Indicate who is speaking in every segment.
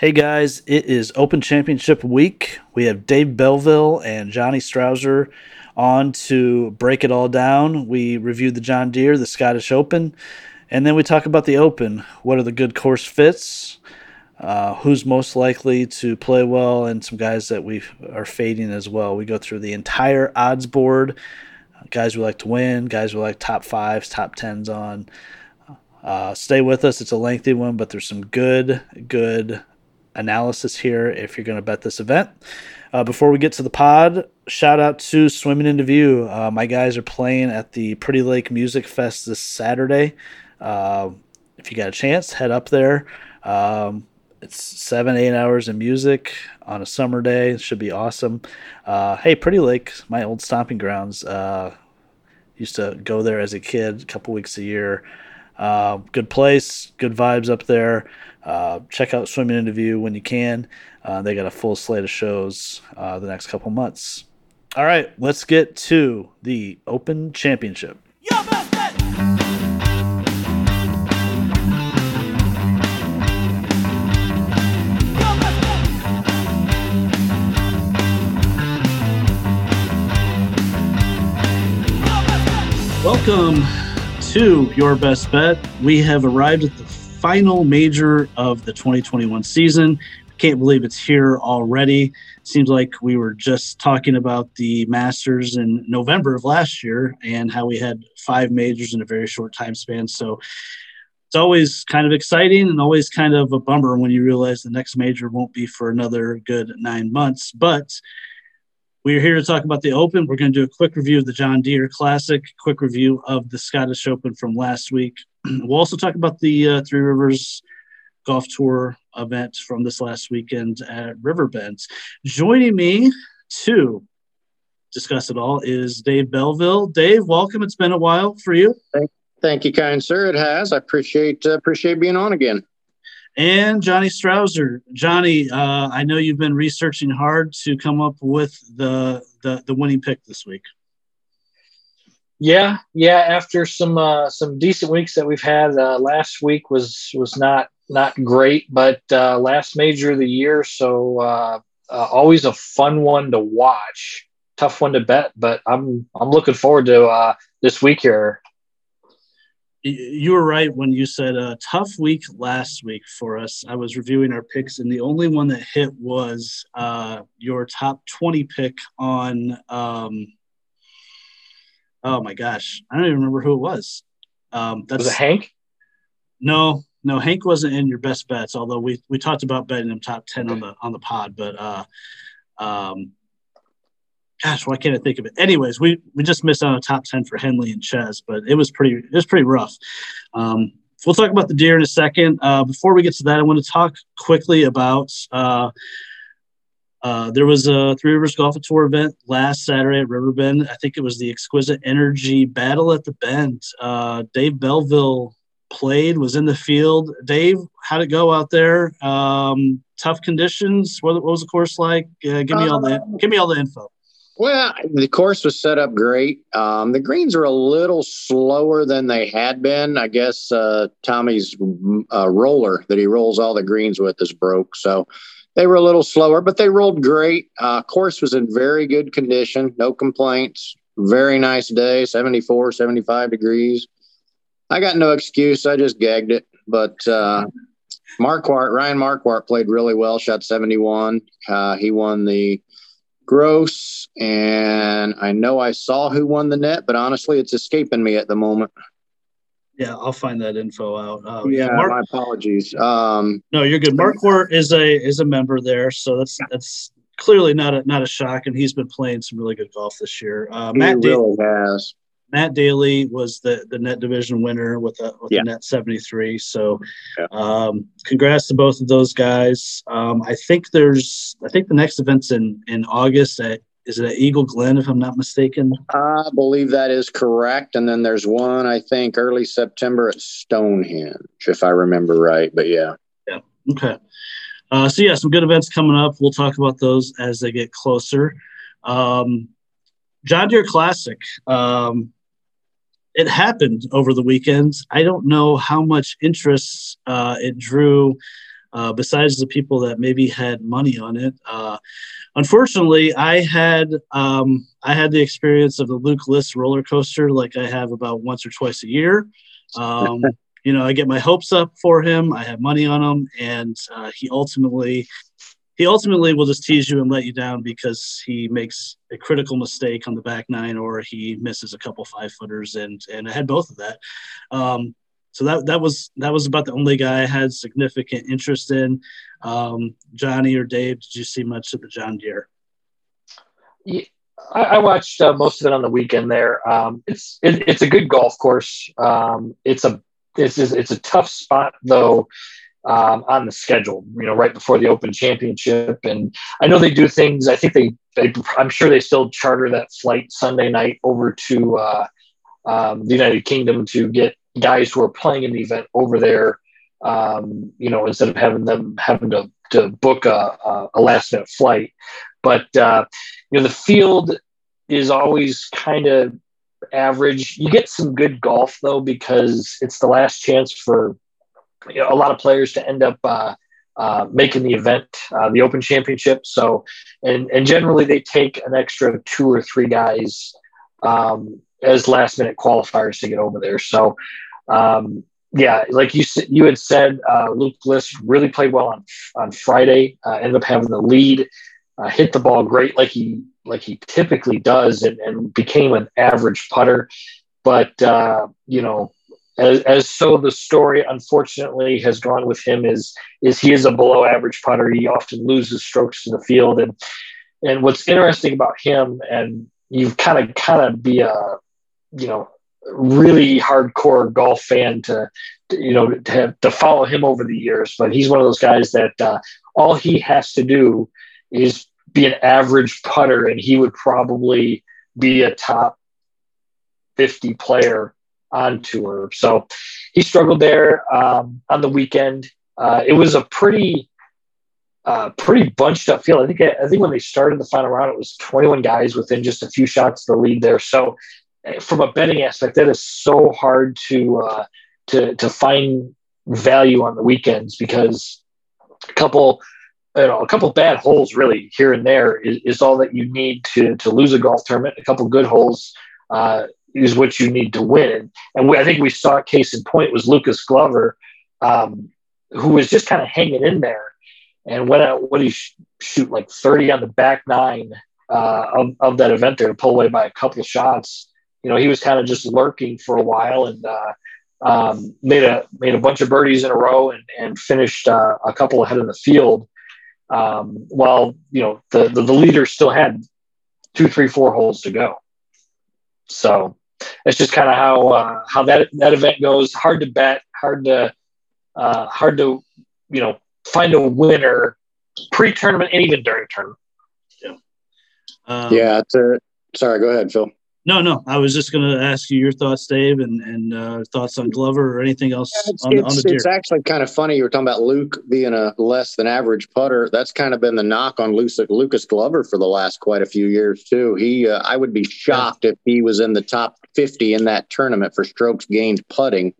Speaker 1: Hey guys, it is Open Championship week. We have Dave Belleville and Johnny Strouser on to break it all down. We reviewed the John Deere, the Scottish Open, and then we talk about the Open. What are the good course fits? Uh, who's most likely to play well, and some guys that we are fading as well. We go through the entire odds board. Guys we like to win, guys we like top fives, top tens on. Uh, stay with us. It's a lengthy one, but there's some good, good analysis here if you're going to bet this event. Uh, before we get to the pod, shout out to Swimming into View. Uh, my guys are playing at the Pretty Lake Music Fest this Saturday. Uh, if you got a chance, head up there. Um, it's seven, eight hours of music on a summer day. It should be awesome. Uh, hey, Pretty Lake, my old stomping grounds. Uh, used to go there as a kid, a couple weeks a year. Uh, good place, good vibes up there. Uh, check out Swimming into View when you can. Uh, they got a full slate of shows uh, the next couple months. All right, let's get to the Open Championship. Welcome to Your Best Bet. We have arrived at the final major of the 2021 season. Can't believe it's here already. Seems like we were just talking about the Masters in November of last year and how we had five majors in a very short time span. So it's always kind of exciting and always kind of a bummer when you realize the next major won't be for another good nine months. But we're here to talk about the Open. We're going to do a quick review of the John Deere Classic, quick review of the Scottish Open from last week. we'll also talk about the uh, Three Rivers Golf Tour event from this last weekend at Riverbend. Joining me to discuss it all is Dave Belleville. Dave, welcome. It's been a while for you.
Speaker 2: Thank, you, kind sir. It has. I appreciate uh, appreciate being on again
Speaker 1: and Johnny Strouser. Johnny, uh, I know you've been researching hard to come up with the the, the winning pick this week.
Speaker 3: Yeah, yeah. After some uh, some decent weeks that we've had, uh, last week was was not not great, but uh, last major of the year, so uh, uh, always a fun one to watch. Tough one to bet, but I'm I'm looking forward to uh, this week here
Speaker 1: you were right when you said a tough week last week for us. I was reviewing our picks, and the only one that hit was uh, your top 20 pick on. Um, oh my gosh, I don't even remember who it was.
Speaker 3: Um, that's was it Hank?
Speaker 1: No, no, Hank wasn't in your best bets. Although we we talked about betting him top 10 on the on the pod, but uh, um, gosh, why can't I think of it? Anyways, we we just missed out on a top ten for Henley and Ches, but it was pretty it was pretty rough. Um, we'll talk about the deer in a second. Uh, before we get to that, I want to talk quickly about. Uh, uh, there was a Three Rivers Golf Tour event last Saturday at Riverbend. I think it was the Exquisite Energy Battle at the Bend. Uh, Dave Belleville played, was in the field. Dave, how'd it go out there? Um, tough conditions. What, what, was the course like? Uh, give me all the give me all the info.
Speaker 2: Well, the course was set up great. Um, the greens are a little slower than they had been. I guess uh, Tommy's uh, roller that he rolls all the greens with is broke. So they were a little slower, but they rolled great. Uh, course was in very good condition, no complaints. Very nice day, 74, 75 degrees. I got no excuse. I just gagged it. But uh, Marquardt, Ryan Marquardt played really well, shot 71. Uh, he won the Gross, and I know I saw who won the net, but honestly, it's escaping me at the moment.
Speaker 1: Yeah, I'll find that info out.
Speaker 2: Uh, yeah, Mark, my apologies. Um,
Speaker 1: no, you're good. Marquardt is a is a member there, so that's that's clearly not a not a shock, and he's been playing some really good golf this year.
Speaker 2: Uh, Matt he really has.
Speaker 1: Matt Daly was the, the net division winner with a with yeah. a net 73. So yeah. um, congrats to both of those guys. Um, I think there's I think the next event's in in August at is it at Eagle Glen if I'm not mistaken?
Speaker 2: I believe that is correct. And then there's one I think early September at Stonehenge, if I remember right. But yeah.
Speaker 1: Yeah. Okay. Uh, so yeah, some good events coming up. We'll talk about those as they get closer. Um, John Deere Classic. Um, it happened over the weekend. I don't know how much interest uh, it drew uh, besides the people that maybe had money on it. Uh, unfortunately, I had um, I had the experience of the Luke List roller coaster, like I have about once or twice a year. Um, you know, I get my hopes up for him. I have money on him, and uh, he ultimately he ultimately will just tease you and let you down because he makes a critical mistake on the back nine or he misses a couple five footers and and I had both of that. Um, so that that was that was about the only guy I had significant interest in. Um, Johnny or Dave, did you see much of the John Deere?
Speaker 3: Yeah, I, watched uh, most of it on the weekend. There, um, it's it, it's a good golf course. Um, it's a it's it's a tough spot though um, on the schedule. You know, right before the Open Championship, and I know they do things. I think they, they I'm sure they still charter that flight Sunday night over to uh, um, the United Kingdom to get guys who are playing in the event over there. Um, you know, instead of having them having to to book a, a last minute flight. But uh, you know, the field is always kind of average. You get some good golf though because it's the last chance for you know, a lot of players to end up uh, uh, making the event, uh, the Open Championship. So, and and generally they take an extra two or three guys um, as last minute qualifiers to get over there. So, um, yeah, like you you had said, uh, Luke List really played well on on Friday. Uh, ended up having the lead, uh, hit the ball great like he like he typically does, and, and became an average putter. But you know, as, as so the story unfortunately has gone with him is is he is a below average putter. He often loses strokes to the field, and and what's interesting about him, and you've kind of kind of be a you know really hardcore golf fan to, to you know to, to, follow him over the years but he's one of those guys that uh, all he has to do is be an average putter and he would probably be a top 50 player on tour so he struggled there um, on the weekend uh, it was a pretty uh, pretty bunched up field. I think I think when they started the final round, it was 21 guys within just a few shots of the lead there. So from a betting aspect, that is so hard to uh, to to find value on the weekends because a couple you know a couple bad holes really here and there is, is all that you need to to lose a golf tournament. A couple good holes uh, is what you need to win. And we, I think we saw a case in point was Lucas Glover, um, who was just kind of hanging in there. And when what he sh- shoot like thirty on the back nine uh, of, of that event there to pull away by a couple shots you know, he was kind of just lurking for a while and uh, um, made a made a bunch of birdies in a row and, and finished uh, a couple ahead of the field. Um, while you know the, the, the leader still had two, three, four holes to go. So it's just kind of how uh, how that that event goes. Hard to bet, hard to uh, hard to you know find a winner pre-tournament and even during tournament.
Speaker 2: Yeah, um, yeah. It's a, sorry, go ahead, Phil.
Speaker 1: No, no. I was just going to ask you your thoughts, Dave, and and uh, thoughts on Glover or anything else
Speaker 2: it's,
Speaker 1: on,
Speaker 2: it's, on the deer. It's actually kind of funny. You were talking about Luke being a less than average putter. That's kind of been the knock on Lucas Glover for the last quite a few years too. He, uh, I would be shocked yeah. if he was in the top fifty in that tournament for strokes gained putting.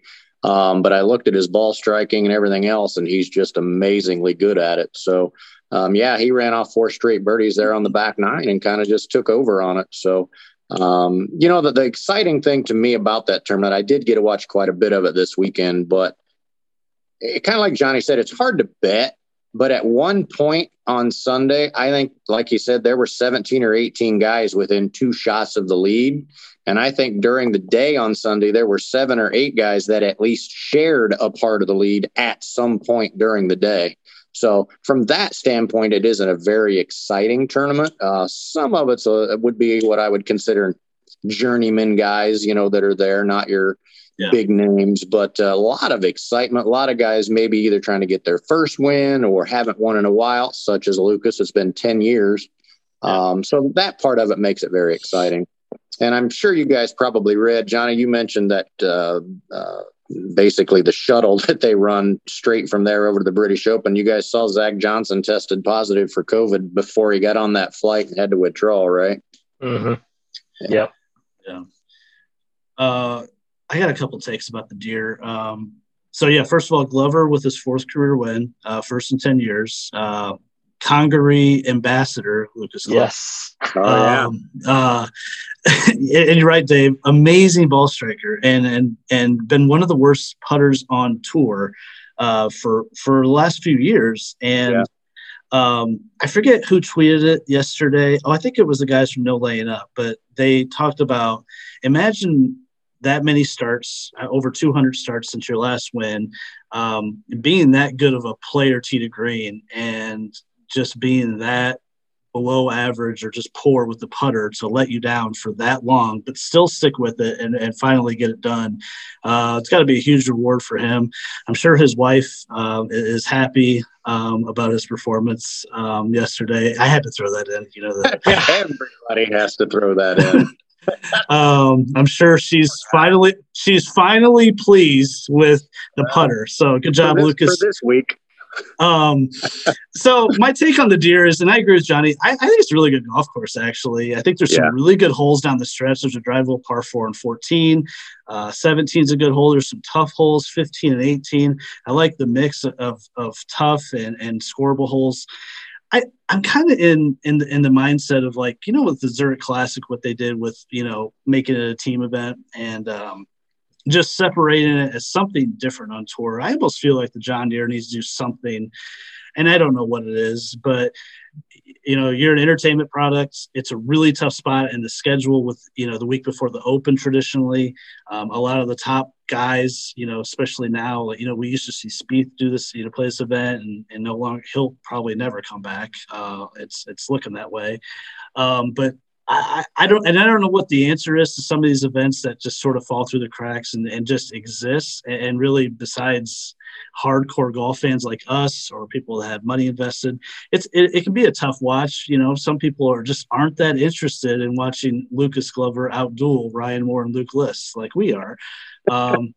Speaker 2: Um, but I looked at his ball striking and everything else, and he's just amazingly good at it. So. Um, yeah, he ran off four straight birdies there on the back nine and kind of just took over on it. So um, you know, the, the exciting thing to me about that tournament, I did get to watch quite a bit of it this weekend, but it kind of like Johnny said, it's hard to bet. But at one point on Sunday, I think, like he said, there were 17 or 18 guys within two shots of the lead. And I think during the day on Sunday, there were seven or eight guys that at least shared a part of the lead at some point during the day. So from that standpoint, it isn't a very exciting tournament. Uh, some of it's a, it would be what I would consider journeyman guys, you know, that are there, not your yeah. big names, but a lot of excitement. A lot of guys maybe either trying to get their first win or haven't won in a while, such as Lucas. It's been 10 years. Yeah. Um, so that part of it makes it very exciting. And I'm sure you guys probably read, Johnny, you mentioned that uh, uh, basically the shuttle that they run straight from there over to the British Open. You guys saw Zach Johnson tested positive for COVID before he got on that flight and had to withdraw, right?
Speaker 3: Mm-hmm. Yeah.
Speaker 1: Yeah. Uh, I got a couple takes about the deer. Um, so yeah, first of all, Glover with his fourth career win, uh, first in ten years. Uh, Congaree ambassador Lucas.
Speaker 3: Glover. Yes.
Speaker 2: Oh, yeah. Um, uh,
Speaker 1: and you're right, Dave. Amazing ball striker, and and and been one of the worst putters on tour uh, for for the last few years. And yeah. um, I forget who tweeted it yesterday. Oh, I think it was the guys from No Laying Up, but they talked about imagine that many starts, uh, over 200 starts since your last win, um, being that good of a player tee to green, and just being that below average or just poor with the putter to let you down for that long, but still stick with it and, and finally get it done. Uh, it's got to be a huge reward for him. I'm sure his wife uh, is happy um, about his performance um, yesterday. I had to throw that in. You know, that
Speaker 2: everybody has to throw that in.
Speaker 1: um, I'm sure she's finally she's finally pleased with the putter. So good job,
Speaker 2: for
Speaker 1: this, Lucas.
Speaker 2: For this week.
Speaker 1: Um, so my take on the deer is, and I agree with Johnny. I, I think it's a really good golf course. Actually, I think there's yeah. some really good holes down the stretch. There's a drivable par four and 14. Uh, 17 is a good hole. There's some tough holes, 15 and 18. I like the mix of of tough and and scoreable holes. I, I'm kind of in in the, in the mindset of like you know with the Zurich Classic what they did with you know making it a team event and um, just separating it as something different on tour. I almost feel like the John Deere needs to do something, and I don't know what it is, but you know, you're an entertainment product. It's a really tough spot in the schedule with you know the week before the Open. Traditionally, um, a lot of the top guys, you know, especially now, like, you know, we used to see Spieth do this, you know, play this event, and, and no longer he'll probably never come back. Uh, it's it's looking that way, um, but I, I don't, and I don't know what the answer is to some of these events that just sort of fall through the cracks and, and just exist. And really, besides hardcore golf fans like us or people that have money invested, it's it, it can be a tough watch. You know, some people are just aren't that interested in watching Lucas Glover outduel Ryan Moore and Luke List like we are. Um,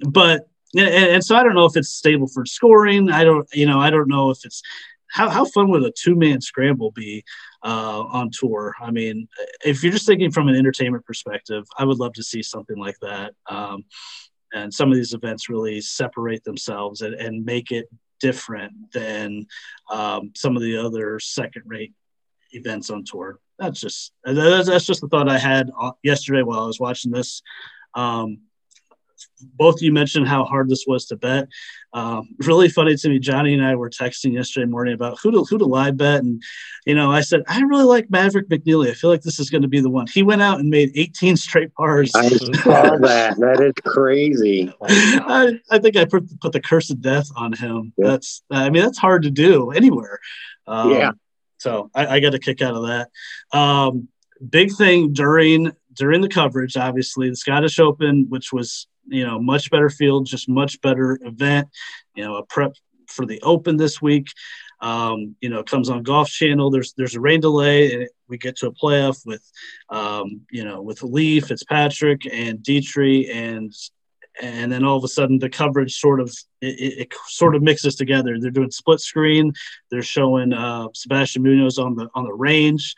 Speaker 1: but and, and, so I don't know if it's stable for scoring. I don't, you know, I don't know if it's how, how fun would a two man scramble be uh, on tour? I mean, if you're just thinking from an entertainment perspective, I would love to see something like that. Um, and some of these events really separate themselves and, and make it different than um, some of the other second rate events on tour. That's just that's, just the thought I had uh, yesterday while I was watching this. Um, both of you mentioned how hard this was to bet. Um, really funny to me. Johnny and I were texting yesterday morning about who to who to live bet, and you know, I said I really like Maverick McNealy. I feel like this is going to be the one. He went out and made 18 straight pars.
Speaker 2: I saw that. That is crazy.
Speaker 1: I, I, think I put put the curse of death on him. Yeah. That's I mean that's hard to do anywhere.
Speaker 2: Um, yeah.
Speaker 1: So I, I got a kick out of that. Um, big thing during during the coverage, obviously the Scottish Open, which was you know, much better field, just much better event. You know, a prep for the Open this week. Um, you know, comes on Golf Channel. There's there's a rain delay, and we get to a playoff with, um, you know, with Lee Fitzpatrick and Detry, and and then all of a sudden the coverage sort of it, it, sort of mixes together. They're doing split screen. They're showing uh, Sebastian Munoz on the on the range.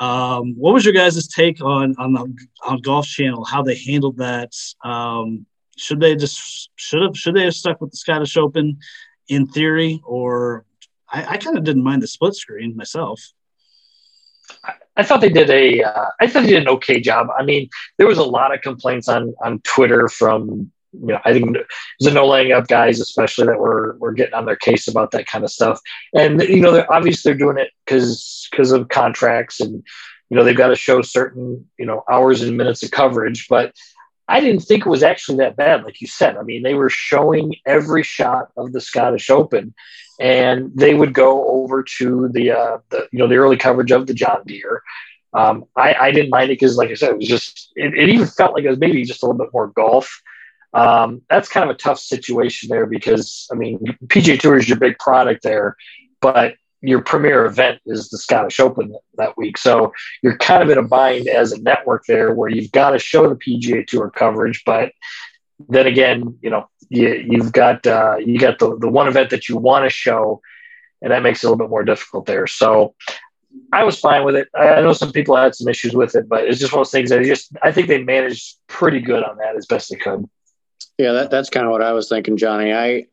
Speaker 1: Um, what was your guys' take on on the on Golf Channel? How they handled that? Um, should they just should have should they have stuck with the Scottish Open in theory, or I, I kind of didn't mind the split screen myself.
Speaker 3: I, I thought they did a uh, I thought they did an okay job. I mean, there was a lot of complaints on on Twitter from you know, I think there's no laying up guys, especially that were were getting on their case about that kind of stuff. And you know, they're obviously they're doing it because because of contracts and you know they've got to show certain you know hours and minutes of coverage. But I didn't think it was actually that bad, like you said. I mean, they were showing every shot of the Scottish Open, and they would go over to the uh, the you know the early coverage of the John Deere. Um, I, I didn't mind it because, like I said, it was just it, it even felt like it was maybe just a little bit more golf um, that's kind of a tough situation there because I mean PGA Tour is your big product there, but your premier event is the Scottish Open that week. So you're kind of in a bind as a network there where you've got to show the PGA Tour coverage, but then again, you know, you, have got uh, you got the, the one event that you want to show, and that makes it a little bit more difficult there. So I was fine with it. I know some people had some issues with it, but it's just one of those things that just I think they managed pretty good on that as best they could.
Speaker 2: Yeah, that, that's kind of what I was thinking, Johnny. I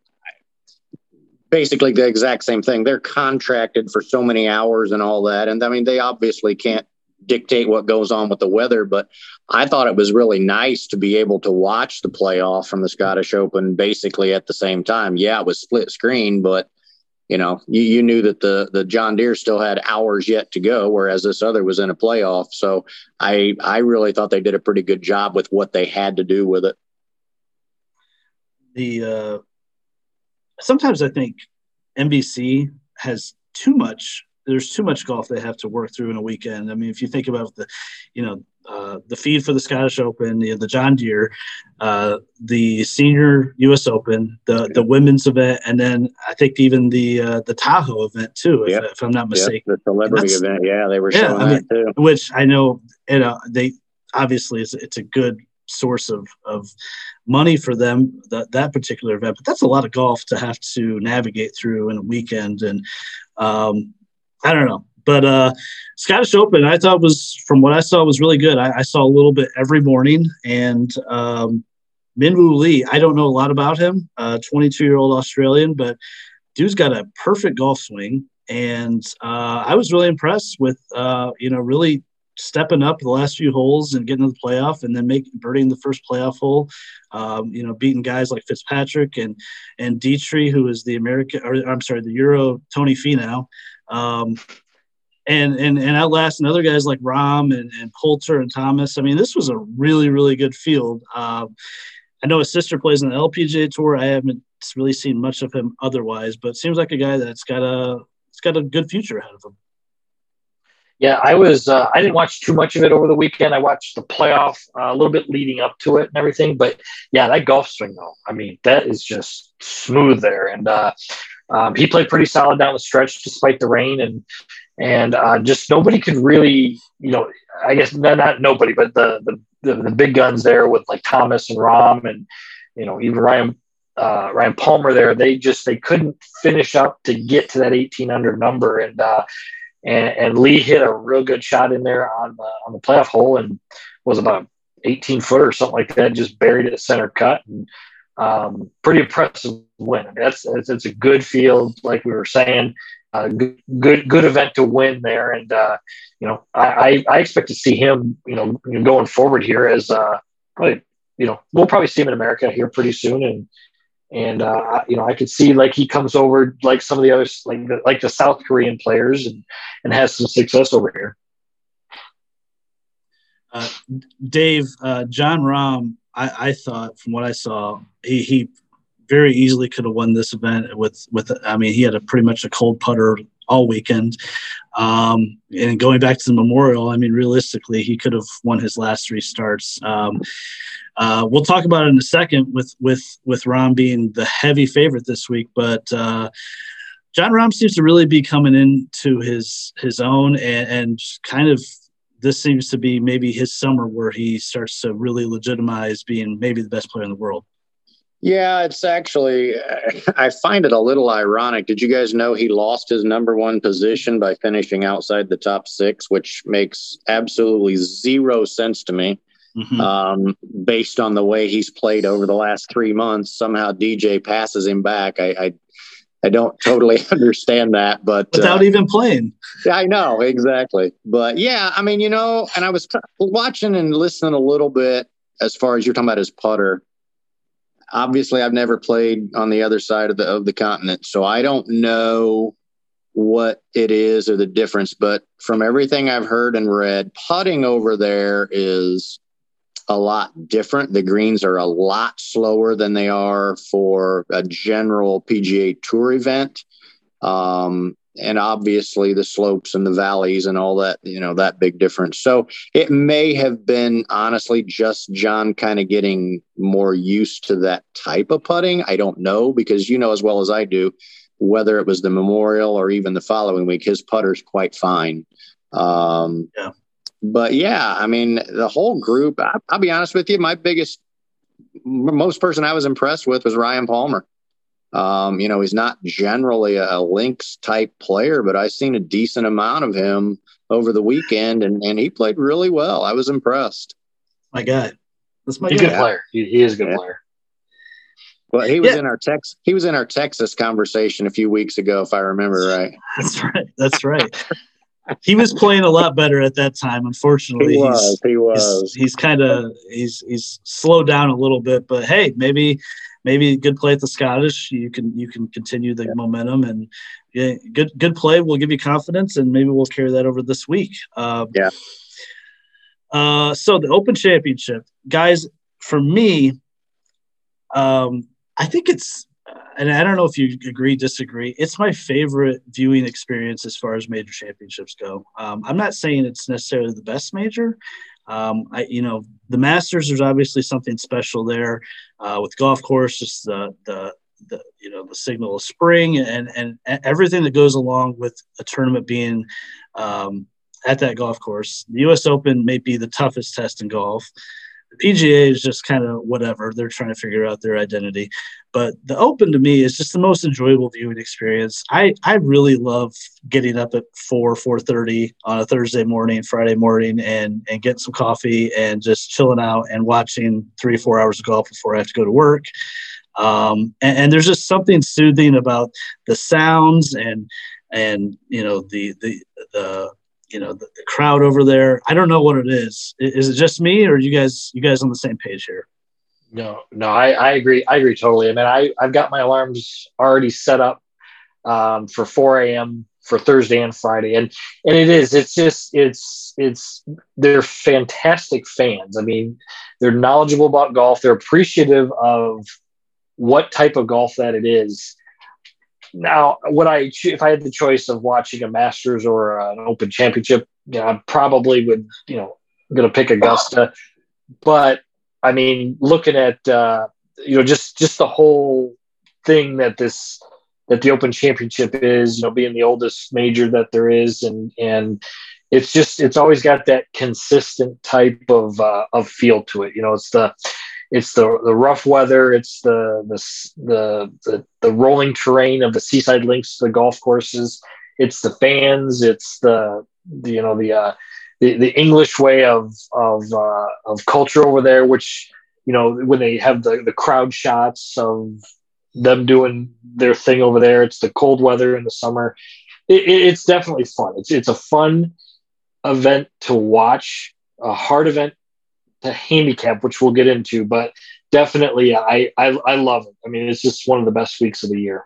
Speaker 2: basically the exact same thing. They're contracted for so many hours and all that. And I mean, they obviously can't dictate what goes on with the weather, but I thought it was really nice to be able to watch the playoff from the Scottish Open basically at the same time. Yeah, it was split screen, but you know, you, you knew that the the John Deere still had hours yet to go, whereas this other was in a playoff. So I I really thought they did a pretty good job with what they had to do with it.
Speaker 1: The uh, sometimes I think NBC has too much. There's too much golf they have to work through in a weekend. I mean, if you think about the, you know, uh, the feed for the Scottish Open, the, the John Deere, uh, the Senior U.S. Open, the the women's event, and then I think even the uh, the Tahoe event too, if, yep. if I'm not mistaken.
Speaker 2: Yep. The celebrity event, yeah, they were yeah, showing I mean, that too.
Speaker 1: Which I know, you know, they obviously it's, it's a good source of of money for them that that particular event. But that's a lot of golf to have to navigate through in a weekend, and um, I don't know. But uh, Scottish Open, I thought was from what I saw was really good. I, I saw a little bit every morning, and um, Min Woo Lee. I don't know a lot about him, 22 uh, year old Australian, but dude's got a perfect golf swing, and uh, I was really impressed with uh, you know really stepping up the last few holes and getting to the playoff and then making birding the first playoff hole. Um, you know, beating guys like Fitzpatrick and and Detry, who is the American or I'm sorry, the Euro Tony Finau. Um, and and and outlasting other guys like Rahm and, and Poulter and Thomas. I mean, this was a really, really good field. Um, I know his sister plays in the LPGA tour. I haven't really seen much of him otherwise, but seems like a guy that's got a it's got a good future ahead of him.
Speaker 3: Yeah, I was. Uh, I didn't watch too much of it over the weekend. I watched the playoff uh, a little bit leading up to it and everything. But yeah, that golf swing though, I mean, that is just smooth there. And uh, um, he played pretty solid down the stretch despite the rain, and and uh, just nobody could really, you know, I guess not, not nobody, but the, the, the the big guns there with like Thomas and Rahm and you know even Ryan uh, Ryan Palmer there. They just they couldn't finish up to get to that 1800 number, and uh, and, and Lee hit a real good shot in there on the, on the playoff hole and was about 18 foot or something like that, just buried it center cut. And um, pretty impressive win. I mean, that's, that's a good field, like we were saying. Uh, good, good, good event to win there, and uh, you know, I, I, expect to see him, you know, going forward here as uh, probably, you know, we'll probably see him in America here pretty soon, and and uh, you know I could see like he comes over like some of the others like the, like the South Korean players and and has some success over here.
Speaker 1: Uh, Dave, uh, Jon Rahm, I, I, thought from what I saw, he, he very easily could have won this event with with. I mean, he had a pretty much a cold putter all weekend. Um, and going back to the Memorial, I mean, realistically, he could have won his last three starts. Um, uh, we'll talk about it in a second with with with Rahm being the heavy favorite this week, but uh, Jon Rahm seems to really be coming into his his own and, and kind of this seems to be maybe his summer where he starts to really legitimize being maybe the best player in the world.
Speaker 2: Yeah, it's actually, I find it a little ironic. Did you guys know he lost his number one position by finishing outside the top six, which makes absolutely zero sense to me? Mm-hmm. Um, based on the way he's played over the last three months, somehow DJ passes him back. I, I, I don't totally understand that, but
Speaker 1: without uh, even playing,
Speaker 2: I know exactly. But yeah, I mean, you know, and I was t- watching and listening a little bit as far as you're talking about his putter obviously I've never played on the other side of the of the continent, so I don't know what it is or the difference. But from everything I've heard and read, putting over there is a lot different. The greens are a lot slower than they are for a general PGA Tour event. Um, and obviously the slopes and the valleys and all that, you know, that big difference. So it may have been honestly just Jon kind of getting more used to that type of putting. I don't know because you know as well as I do whether it was the Memorial or even the following week, his putter's quite fine. Um, yeah. But yeah, I mean, the whole group, I, I'll be honest with you, my biggest, most person I was impressed with was Ryan Palmer. Um, you know, he's not generally a, links type player, but I've seen a decent amount of him over the weekend, and, and he played really well. I was impressed.
Speaker 1: My God. that's my
Speaker 3: he's guy. a good player. He, he is a good yeah. player.
Speaker 2: Well, he was yeah. in our Tex. He was in our Texas conversation a few weeks ago, if I remember right.
Speaker 1: That's right. That's right. He was playing a lot better at that time. Unfortunately,
Speaker 2: he was. He's, he was.
Speaker 1: He's, he's kind of he's he's slowed down a little bit, but hey, maybe maybe good play at the Scottish. You can you can continue the yeah. momentum and yeah, good good play will give you confidence, and maybe we'll carry that over this week.
Speaker 2: Uh, yeah.
Speaker 1: Uh, so the Open Championship, guys, for me, um, I think it's and I don't know if you agree, disagree. It's my favorite viewing experience as far as major championships go. Um, I'm not saying it's necessarily the best major. Um, I, you know, the Masters, there's obviously something special there uh, with golf course, just the, the, the, you know, the signal of spring and, and everything that goes along with a tournament being um, at that golf course. The U.S. Open may be the toughest test in golf. PGA is just kind of whatever. They're trying to figure out their identity. But the Open to me is just the most enjoyable viewing experience. I, I really love getting up at four, four thirty on a Thursday morning, Friday morning, and and getting some coffee and just chilling out and watching three, four hours of golf before I have to go to work. Um, and, and there's just something soothing about the sounds and and you know the the the you know the, the, crowd over there. I don't know what it is. Is it just me, or you guys you guys on the same page here?
Speaker 3: No, no, I, I agree. I agree totally. I mean, I I've got my alarms already set up um, for 4 a.m. for Thursday and Friday, and and it is. It's just it's it's they're fantastic fans. I mean, they're knowledgeable about golf. They're appreciative of what type of golf that it is now, would I if I had the choice of watching a Masters or an Open Championship, you know, I probably would, you know, going to pick Augusta. But I mean, looking at uh, you know just just the whole thing that this that the Open Championship is, you know, being the oldest major that there is, and and it's just it's always got that consistent type of uh, of feel to it. You know, it's the it's the the rough weather, it's the the the the, the rolling terrain of the seaside links the golf courses, it's the fans, it's the, the you know the uh, the, the English way of of uh, of culture over there, which you know when they have the the crowd shots of them doing their thing over there. It's the cold weather in the summer. It, it, it's definitely fun. It's it's a fun event to watch, a hard event to handicap, which we'll get into, but definitely I, I, I love it. I mean, it's just one of the best weeks of the year.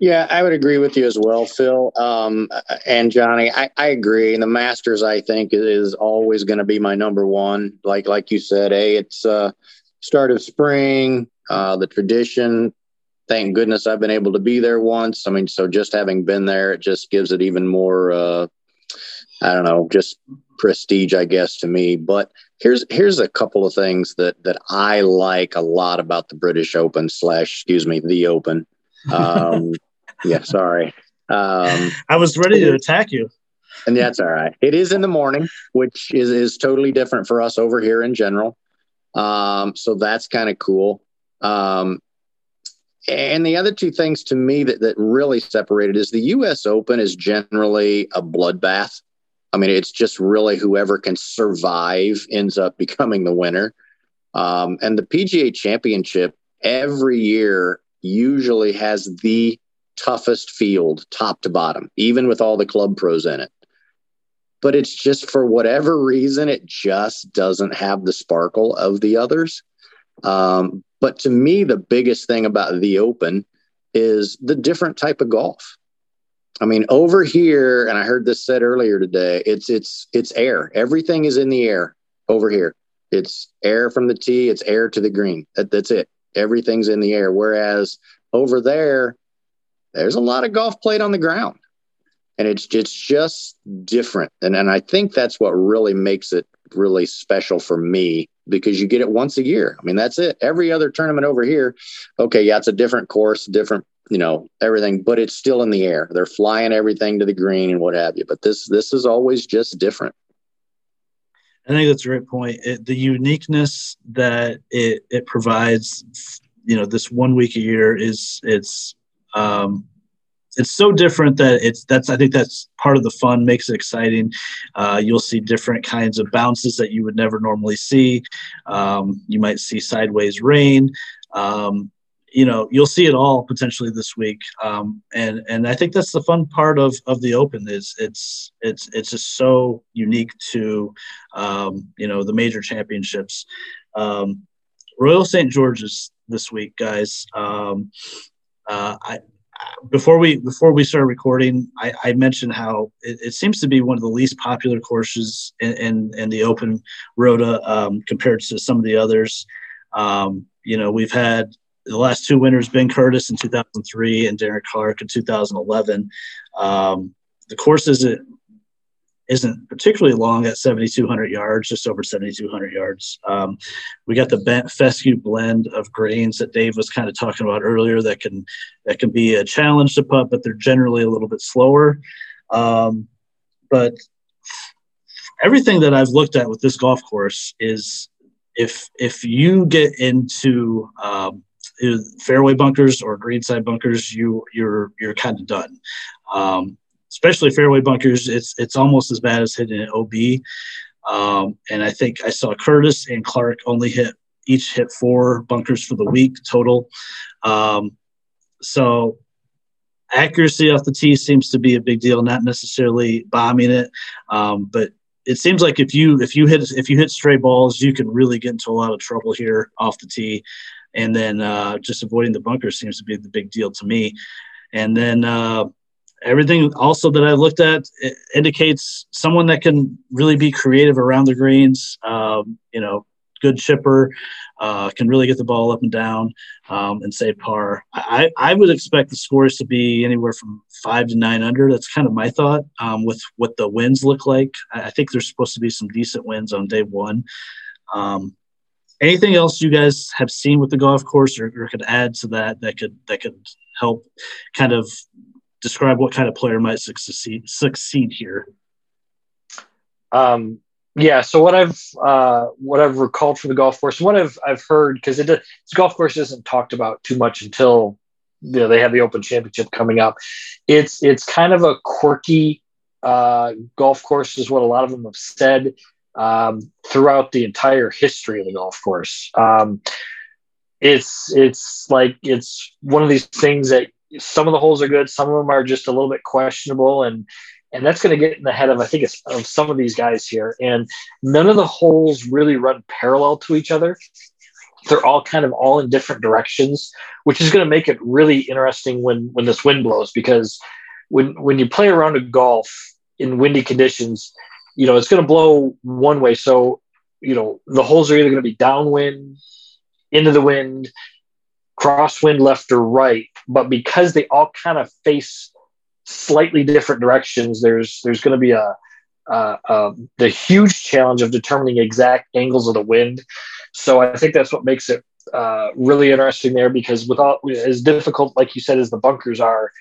Speaker 2: Yeah, I would agree with you as well, Phil. Um, and Johnny, I, I agree. And the Masters, I think, is always going to be my number one. Like like you said, hey, it's uh, start of spring, uh, the tradition. Thank goodness I've been able to be there once. I mean, so just having been there, it just gives it even more. Uh, I don't know, just prestige, I guess, to me. But here's here's a couple of things that that I like a lot about the British Open slash, excuse me, the Open. Um, yeah, sorry. Um,
Speaker 1: I was ready to attack you.
Speaker 2: And that's all right. It is in the morning, which is is totally different for us over here in general. Um, so that's kind of cool. Um, and the other two things to me that, that really separated is the US Open is generally a bloodbath. I mean, it's just really whoever can survive ends up becoming the winner. Um, and the PGA Championship every year usually has the toughest field, top to bottom, even with all the club pros in it. But it's just for whatever reason, it just doesn't have the sparkle of the others. Um, but to me, the biggest thing about the Open is the different type of golf. I mean, over here, and I heard this said earlier today, it's it's it's air. Everything is in the air over here. It's air from the tee, it's air to the green. That, that's it. Everything's in the air. Whereas over there, there's a lot of golf played on the ground. And it's it's just different. And and I think that's what really makes it really special for me because you get it once a year. I mean, that's it. Every other tournament over here, okay, yeah, it's a different course, different you know everything but it's still in the air they're flying everything to the green and what have you but this this is always just different
Speaker 1: i think that's a great point it, the uniqueness that it it provides you know this one week a year is it's um it's so different that it's that's I think that's part of the fun makes it exciting. Uh, you'll see different kinds of bounces that you would never normally see. Um, you might see sideways rain. Um, you know, you'll see it all potentially this week, um, and and I think that's the fun part of of the Open is it's it's it's just so unique to um, you know the major championships. Um, Royal St. George's this week, guys. Um, uh, I before we before we started recording, I, I mentioned how it, it, seems to be one of the least popular courses in in, in the Open Rota um, compared to some of the others. Um, you know, we've had the last two winners, Ben Curtis in 2003 and Darren Clarke in 2011. Um, the course isn't isn't particularly long at 7,200 yards, just over 7,200 yards. Um, we got the bent fescue blend of grains that Dave was kind of talking about earlier that can that can be a challenge to putt, but they're generally a little bit slower. Um, but everything that I've looked at with this golf course is if if you get into um, fairway bunkers or greenside bunkers, you you're you're kind of done. Um, especially fairway bunkers, it's it's almost as bad as hitting an OB. Um, and I think I saw Curtis and Clarke only hit each hit four bunkers for the week total. Um, so accuracy off the tee seems to be a big deal, not necessarily bombing it, um, but it seems like if you if you hit if you hit stray balls, you can really get into a lot of trouble here off the tee, and then uh, just avoiding the bunker seems to be the big deal to me. And then uh, everything also that I looked at indicates someone that can really be creative around the greens. Um, you know, good chipper, uh, can really get the ball up and down um, and save par. I, I would expect the scores to be anywhere from five to nine under. That's kind of my thought um, with what the wins look like. I think there's supposed to be some decent wins on day one. Um, anything else you guys have seen with the golf course or, or could add to that that could that could help kind of describe what kind of player might succeed succeed here?
Speaker 3: Um, yeah. So what I've uh, what I've recalled from the golf course, what I've I've heard because it this golf course isn't talked about too much until you know they have the Open Championship coming up. It's it's kind of a quirky uh, golf course, is what a lot of them have said um, throughout the entire history of the golf course. Um, it's it's like it's one of these things that some of the holes are good, some of them are just a little bit questionable, and and that's going to get in the head of I think it's of some of these guys here. And none of the holes really run parallel to each other. They're all kind of all in different directions, which is going to make it really interesting when when this wind blows because when when you play around a golf in windy conditions, you know it's going to blow one way. So you know the holes are either going to be downwind, into the wind, crosswind left or right. But because they all kind of face slightly different directions, there's there's going to be a the huge challenge of determining exact angles of the wind. So I think that's what makes it uh, really interesting there because with all as difficult, like you said, as the bunkers are,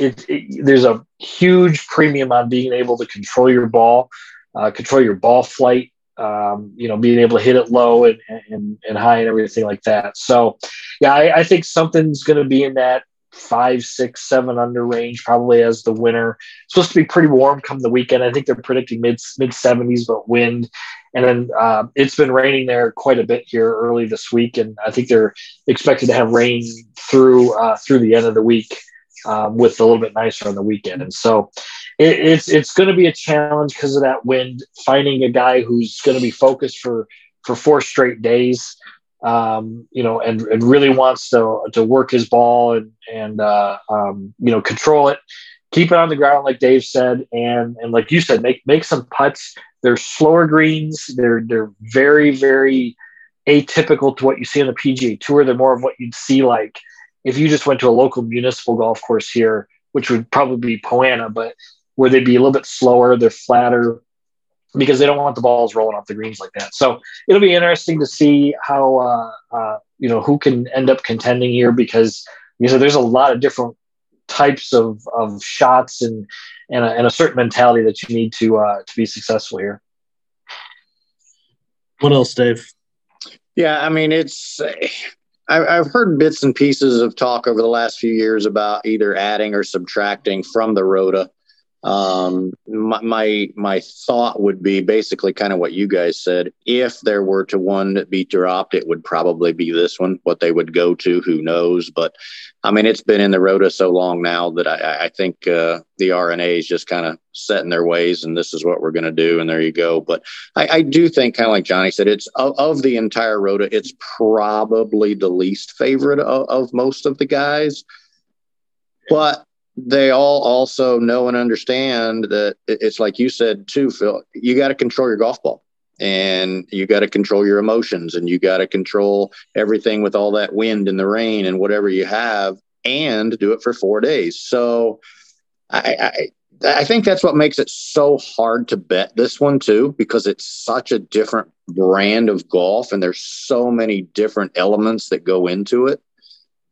Speaker 3: it, it, there's a huge premium on being able to control your ball, uh, control your ball flight, um, you know, being able to hit it low and, and, and high and everything like that. So, yeah, I, I think something's going to be in that five, six, seven under range probably as the winner. It's supposed to be pretty warm come the weekend. I think they're predicting mid mid seventies, but wind. And then uh, it's been raining there quite a bit here early this week, and I think they're expected to have rain through uh, through the end of the week um, with a little bit nicer on the weekend. And so it, it's it's going to be a challenge because of that wind. Finding a guy who's going to be focused for for four straight days, um, you know, and, and really wants to to work his ball and and uh, um, you know control it, keep it on the ground like Dave said, and and like you said, make make some putts. They're slower greens. They're they're very very atypical to what you see on the PGA Tour. They're more of what you'd see like if you just went to a local municipal golf course here, which would probably be Poa annua, but where they'd be a little bit slower, they're flatter because they don't want the balls rolling off the greens like that. So it'll be interesting to see how uh, uh, you know who can end up contending here because you know there's a lot of different types of, of shots and and a, and a certain mentality that you need to uh, to be successful here.
Speaker 1: What else, Dave?
Speaker 2: Yeah, I mean it's I, have heard bits and pieces of talk over the last few years about either adding or subtracting from the rota Um, my, my, my thought would be basically kind of what you guys said. If there were to one be dropped, it would probably be this one. What they would go to, who knows? But I mean, it's been in the rota so long now that I, I think uh, the R&A is just kind of set in their ways, and this is what we're going to do, and there you go. But I, I do think, kind of like Johnny said, it's of, of, the entire rota, it's probably the least favorite of, of most of the guys. But they all also know and understand that it's like you said too, Phil. You got to control your golf ball, and you got to control your emotions, and you got to control everything with all that wind and the rain and whatever you have, and do it for four days. So, I, I I think that's what makes it so hard to bet this one too, because it's such a different brand of golf, and there's so many different elements that go into it.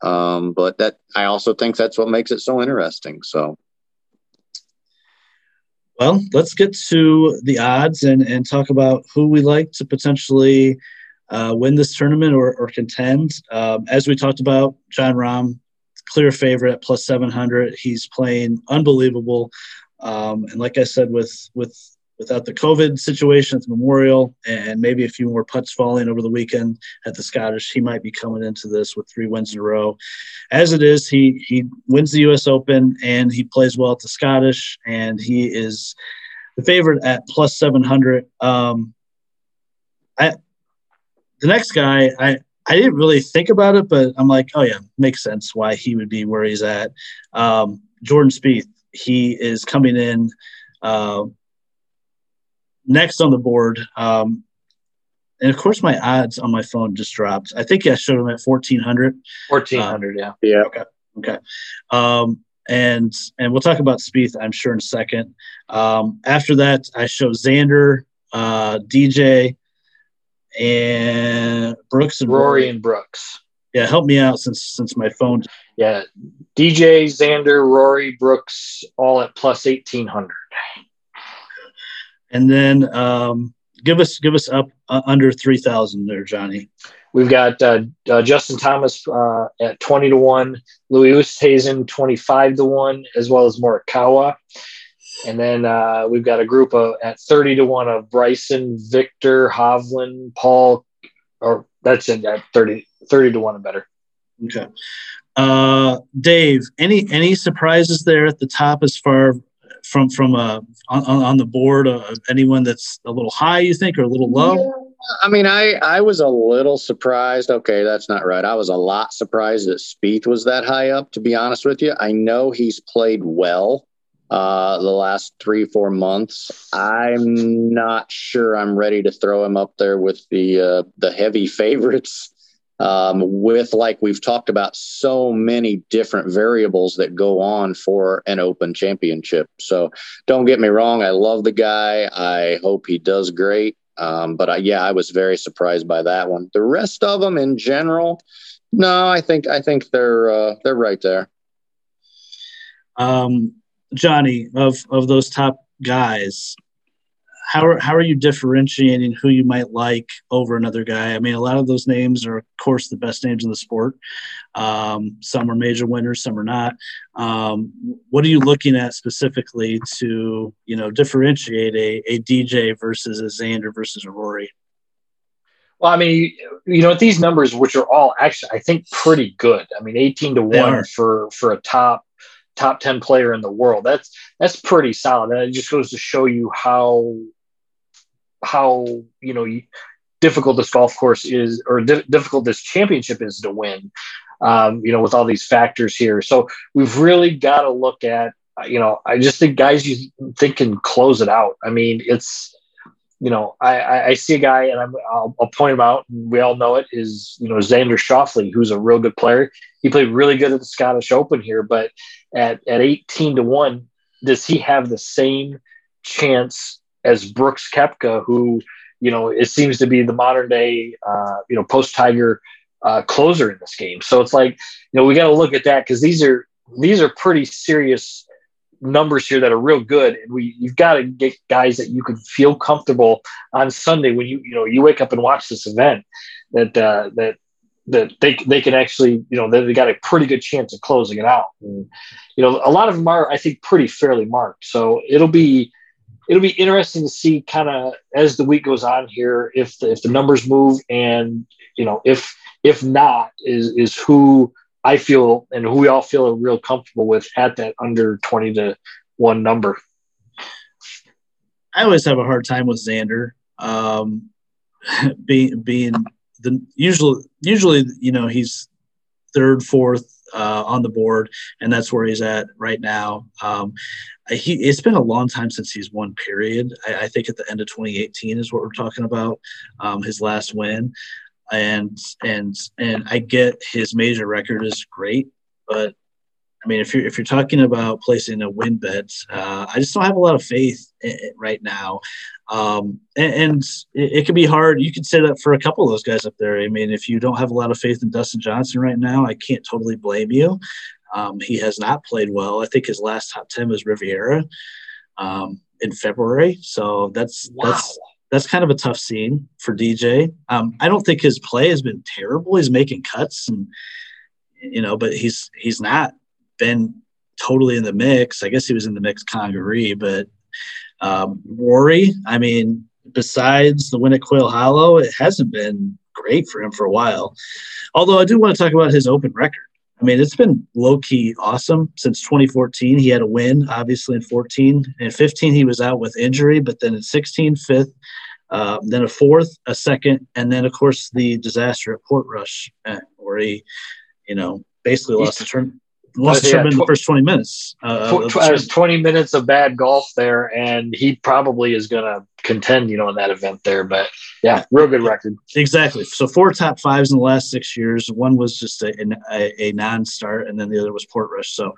Speaker 2: Um, but that I also think that's what makes it so interesting. So,
Speaker 1: well, let's get to the odds and and talk about who we like to potentially uh, win this tournament or, or contend. Um, as we talked about, Jon Rahm, clear favorite plus seven hundred. He's playing unbelievable. Um, and like I said, with with without the COVID situation at the Memorial and maybe a few more putts falling over the weekend at the Scottish, he might be coming into this with three wins in a row. As it is, he he wins the U.S. Open and he plays well at the Scottish, and he is the favorite at plus seven hundred. Um, I the next guy I. I didn't really think about it, but I'm like, oh yeah, makes sense why he would be where he's at. Um, Jordan Spieth, he is coming in uh, next on the board, um, and of course, my odds on my phone just dropped. I think I showed them at fourteen hundred.
Speaker 3: Fourteen hundred, uh,
Speaker 2: yeah.
Speaker 3: Yeah.
Speaker 1: Okay. Okay. Um, and and we'll talk about Spieth, I'm sure, in a second. Um, after that, I show Xander, uh, DJ, and Brooks and
Speaker 3: Rory, Rory and Brooks.
Speaker 1: Yeah, help me out since since my phone.
Speaker 3: Yeah, DJ, Xander, Rory, Brooks, all at plus eighteen hundred
Speaker 1: and then um, give us give us up uh, under three thousand there, Johnny.
Speaker 3: We've got uh, uh, Justin Thomas uh, at twenty to one, Louis Oosthuizen twenty five to one, as well as Morikawa. And then uh, we've got a group of at thirty to one of Bryson, Viktor, Hovland, Paul, or that's it at 30, 30 to one and better.
Speaker 1: Okay. Uh, Dave, any any surprises there at the top as far from from uh, on, on the board? Uh, anyone that's a little high, you think, or a little low? Yeah.
Speaker 2: I mean, I I was a little surprised. Okay, that's not right. I was a lot surprised that Spieth was that high up. To be honest with you, I know he's played well uh, the last three four months. I'm not sure I'm ready to throw him up there with the uh, the heavy favorites um, with like we've talked about so many different variables that go on for an open championship. So don't get me wrong i love the guy. I hope he does great. Um, but I, yeah i was very surprised by that one. The rest of them in general no i think i think they're uh, they're right there.
Speaker 1: Um, johnny of of those top guys how are, how are you differentiating who you might like over another guy? I mean, a lot of those names are, of course, the best names in the sport. Um, some are major winners, some are not. Um, what are you looking at specifically to, you know, differentiate a, a DJ versus a Xander versus a Rory?
Speaker 3: Well, I mean, you know, these numbers, which are all actually, I think, pretty good. I mean, eighteen to one for for a top top 10 player in the world that's that's pretty solid and it just goes to show you how how you know difficult this golf course is or di- difficult this championship is to win um, you know with all these factors here. So we've really got to look at you know i just think guys you think can close it out. I mean it's you know i i see a guy and I'm, I'll, I'll point him out we all know it is you know xander schauffele who's a real good player. He played really good at the scottish open here but at at 18 to 1 does he have the same chance as Brooks Koepka, who you know it seems to be the modern day uh, you know post Tiger uh, closer in this game. So it's like you know we got to look at that because these are these are pretty serious numbers here that are real good, and we you've got to get guys that you can feel comfortable on Sunday when you you know you wake up and watch this event that uh, that that they they can actually you know they got a pretty good chance of closing it out. And, you know, a lot of them are I think pretty fairly marked. So it'll be it'll be interesting to see kind of as the week goes on here if the, if the numbers move and you know if if not is is who I feel and who we all feel are real comfortable with at that under 20 to 1 number.
Speaker 1: I always have a hard time with Xander um, being being the usually usually you know he's third, fourth uh, on the board, and that's where he's at right now. Um, he it's been a long time since he's won. Period. I, I, think at the end of 2018 is what we're talking about. Um, his last win, and and and I get his major record is great, but I mean, if you're if you're talking about placing a win bet, uh, I just don't have a lot of faith right now. Um, and, and it, it, can be hard. You could say that for a couple of those guys up there. I mean, if you don't have a lot of faith in Dustin Johnson right now, I can't totally blame you. Um, he has not played well. I think his last top ten was Riviera um, in February. So that's wow. that's that's kind of a tough scene for DJ. Um, I don't think his play has been terrible. He's making cuts and you know, but he's he's not been totally in the mix. I guess he was in the mix Congaree, but um, Rory, I mean, besides the win at Quail Hollow, it hasn't been great for him for a while. Although I do want to talk about his open record. I mean, it's been low key awesome since 2014. He had a win, obviously, in 14. In 15, he was out with injury, but then in 16, fifth, uh, then a fourth, a second, and then, of course, the disaster at Portrush, uh, where he, you know, basically lost the turn lost tournament in the first 20 minutes.
Speaker 3: Uh, tw- 20 minutes of bad golf there, and he probably is going to contend, you know, in that event there. But yeah, real good record.
Speaker 1: Exactly. So four top fives in the last six years. One was just a, a, a non-start, and then the other was Portrush. So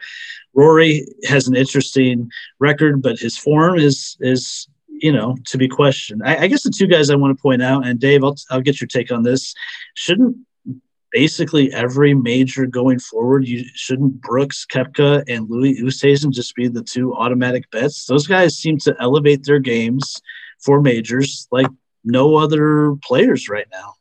Speaker 1: Rory has an interesting record, but his form is is you know to be questioned. I, I guess the two guys I want to point out, and Dave, I'll I'll get your take on this. Shouldn't basically every major going forward. You shouldn't Brooks, Koepka and Louis Oosthuizen just be the two automatic bets. Those guys seem to elevate their games for majors like no other players right now.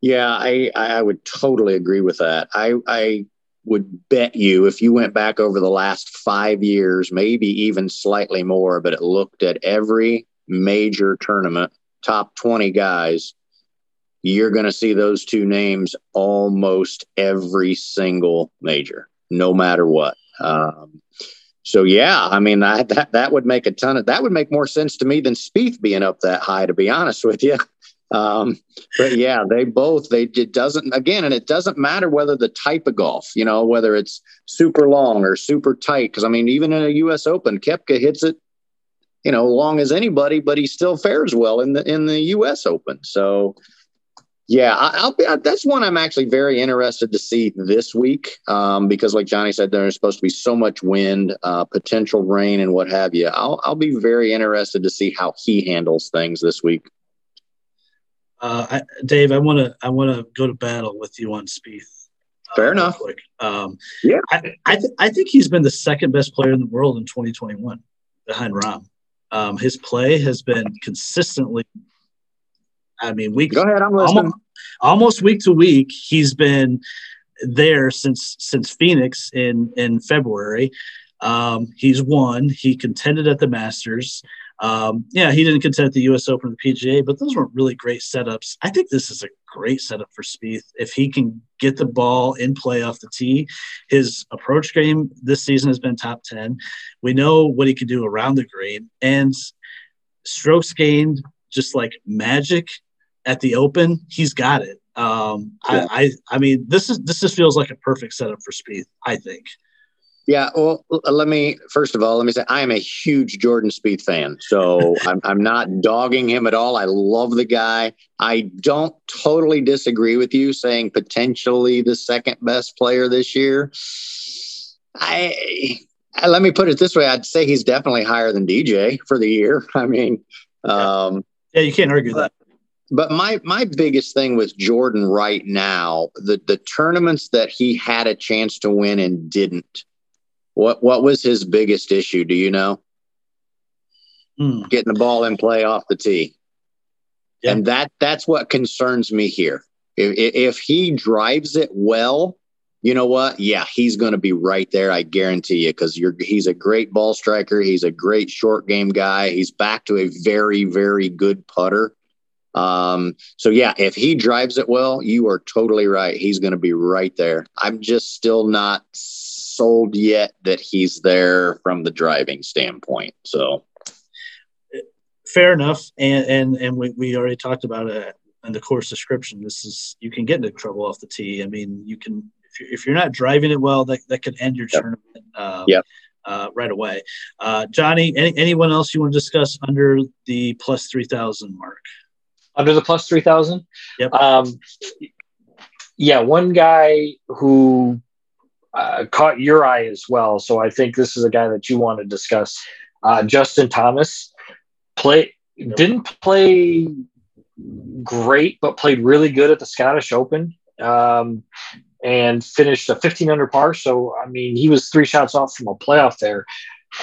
Speaker 2: Yeah, I I would totally agree with that. I I would bet you if you went back over the last five years, maybe even slightly more, but it looked at every major tournament, top 20 guys, you're going to see those two names almost every single major, no matter what. Um, so yeah, I mean I, that that would make a ton of that would make more sense to me than Spieth being up that high. To be honest with you, um, but yeah, they both they it doesn't again, and it doesn't matter whether the type of golf, you know, whether it's super long or super tight. Because I mean, even in a U.S. Open, Koepka hits it, you know, long as anybody, but he still fares well in the in the U.S. Open. So yeah, I, will be. That's one I'm actually very interested to see this week um, because, like Johnny said, there's supposed to be so much wind, uh, potential rain, and what have you. I'll I'll be very interested to see how he handles things this week.
Speaker 1: Uh, I, Dave, I want to I want to go to battle with you on Spieth.
Speaker 2: Uh, Fair enough.
Speaker 1: Um, yeah, I I, th- I, think he's been the second best player in the world in 2021 behind Rahm. Um, his play has been consistently I mean, week
Speaker 2: go ahead. I'm listening.
Speaker 1: Almost, almost week to week, he's been there since since Phoenix in in February. Um, he's won. He contended at the Masters. Um, yeah, he didn't contend at the U.S. Open or the PGA, but those weren't really great setups. I think this is a great setup for Spieth if he can get the ball in play off the tee. His approach game this season has been top ten. We know what he can do around the green and strokes gained just like magic at the Open, he's got it. Um, yeah. I, I, I mean, this is this just feels like a perfect setup for Spieth. I think.
Speaker 2: Yeah, well, let me first of all let me say I am a huge Jordan Spieth fan, so I'm I'm not dogging him at all. I love the guy. I don't totally disagree with you saying potentially the second best player this year. I, I let me put it this way: I'd say he's definitely higher than DJ for the year. I mean, um,
Speaker 1: yeah, you can't argue that
Speaker 2: but my my biggest thing with Jordan right now, the the tournaments that he had a chance to win and didn't. What what was his biggest issue? Do you know? Mm. Getting the ball in play off the tee. Yeah. And that that's what concerns me here. If, if he drives it well, you know what? Yeah, he's going to be right there. I guarantee you, because you're he's a great ball striker. He's a great short game guy. He's back to a very, very good putter. Um, so yeah, if he drives it well, you are totally right. He's going to be right there. I'm just still not sold yet that he's there from the driving standpoint. So
Speaker 1: fair enough. And and and we, we already talked about it in the course description. This is you can get into trouble off the tee. I mean, you can if you're, if you're not driving it well, that, that could end your yep. tournament uh, yep. uh, right away. Uh, Johnny, any, anyone else you want to discuss under the plus 3,000 mark?
Speaker 3: Under the plus 3,000?
Speaker 1: Yep.
Speaker 3: Um, yeah, one guy who uh, caught your eye as well. So I think this is a guy that you want to discuss. Uh, Justin Thomas play didn't play great, but played really good at the Scottish Open. Um, and finished a 15 under par. So, I mean, he was three shots off from a playoff there.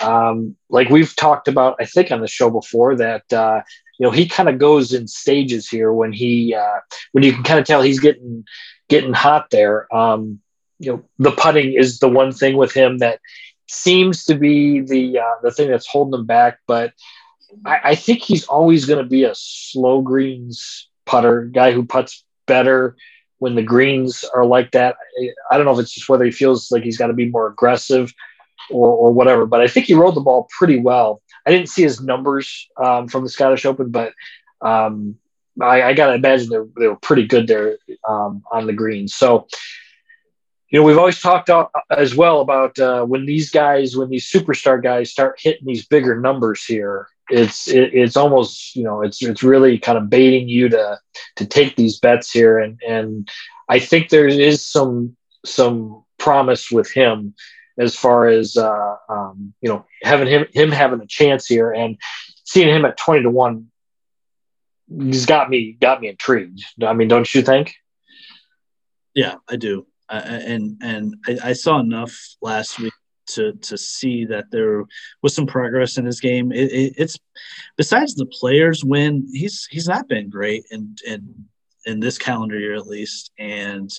Speaker 3: Um, like we've talked about, I think on the show before that, uh, you know, he kind of goes in stages here when he, uh, when you can kind of tell he's getting, getting hot there. Um, you know, the putting is the one thing with him that seems to be the, uh, the thing that's holding him back. But I, I think he's always going to be a slow greens putter guy who puts better, when the greens are like that. I don't know if it's just whether he feels like he's got to be more aggressive or, or whatever, but I think he rolled the ball pretty well. I didn't see his numbers um, from the Scottish Open, but um, I, I got to imagine they, were pretty good there um, on the greens. So, you know, we've always talked as well about uh, when these guys, when these superstar guys start hitting these bigger numbers here, it's it, it's almost you know it's it's really kind of baiting you to to take these bets here and and I think there is some some promise with him as far as uh, um, you know having him him having a chance here and seeing him at 20 to 1 he's got me got me intrigued. I mean don't you think?
Speaker 1: Yeah i do. And and I, I, saw enough last week to to see that there was some progress in his game. It, it, it's besides the players win, he's he's not been great and in in this calendar year at least, and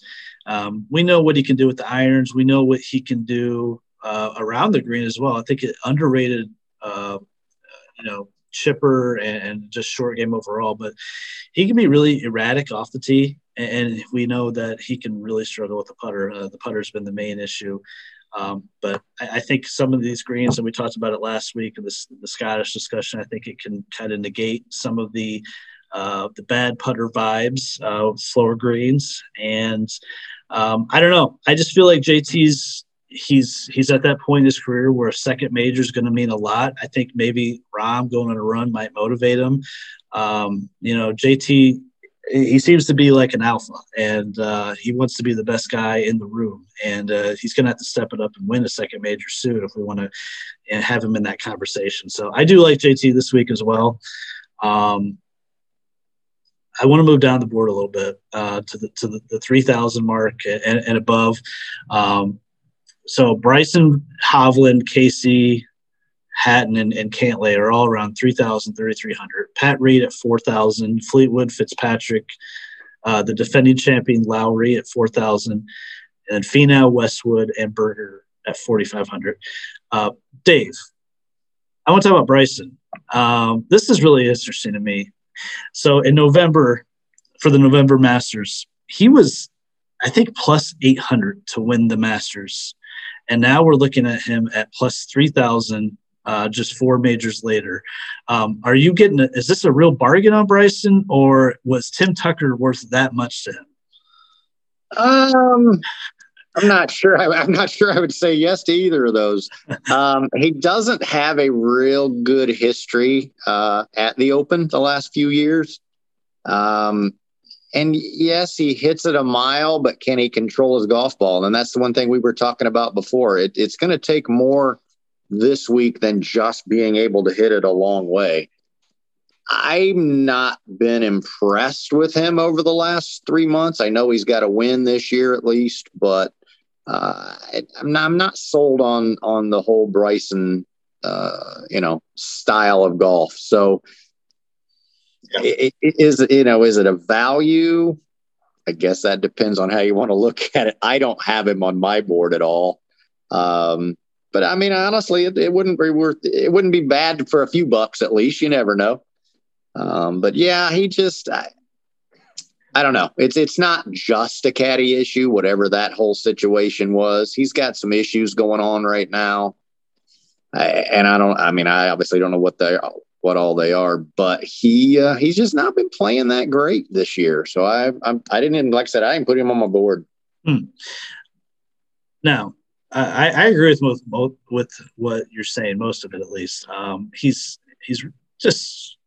Speaker 1: um, we know what he can do with the irons. We know what he can do uh, around the green as well. I think it underrated, uh, you know, chipper and, and, just short game overall, but he can be really erratic off the tee. And we know that he can really struggle with the putter. Uh, the putter's been the main issue. Um, but I, I, think some of these greens, and we talked about it last week in this, the Scottish discussion, I think it can kind of negate some of the uh, the bad putter vibes, uh, slower greens, and um, I don't know. I just feel like JT's he's he's at that point in his career where a second major is going to mean a lot. I think maybe Rahm going on a run might motivate him. Um, you know, JT he seems to be like an alpha and uh, he wants to be the best guy in the room and uh, he's going to have to step it up and win a second major soon if we want to have him in that conversation so i do like jt this week as well um, i want to move down the board a little bit uh, to the to the, the 3000 mark and, and above um, so bryson hovland casey Hatton and, and Cantlay are all around 3,000, 3,300. Pat Reed at 4,000. Fleetwood, Fitzpatrick, uh, the defending champion Lowry at 4,000. And Finau, Westwood, and Berger at 4,500. Uh, Dave, I want to talk about Bryson. Um, this is really interesting to me. So in November, for the November Masters, he was, I think, plus 800 to win the Masters. And now we're looking at him at plus 3,000 uh, just four majors later. Um, are you getting? A, is this a real bargain on Bryson, or was Tim Tucker worth that much to him?
Speaker 2: Um, I'm not sure. I, am not sure. I would say yes to either of those. Um, he doesn't have a real good history uh, at the Open the last few years. Um, and yes, he hits it a mile, but can he control his golf ball? And that's the one thing we were talking about before. It, it's going to take more this week than just being able to hit it a long way. I've not been impressed with him over the last three months. I know he's got a win this year at least, but uh, I'm, not, I'm not sold on on the whole Bryson, uh, you know, style of golf. So, yeah. it, it is you know, is it a value? I guess that depends on how you want to look at it. I don't have him on my board at all. Um, but I mean, honestly, it, it, wouldn't be worth. It wouldn't be bad for a few bucks at least. You never know. Um, but yeah, he just. I, I don't know. It's it's not just a caddy issue. Whatever that whole situation was, he's got some issues going on right now. I, and I don't. I mean, I obviously don't know what they what all they are, but he uh, he's just not been playing that great this year. So I I'm, I didn't like I said I didn't put him on my board. Hmm.
Speaker 1: Now I, I agree with most with what you're saying, most of it at least. Um, he's he's just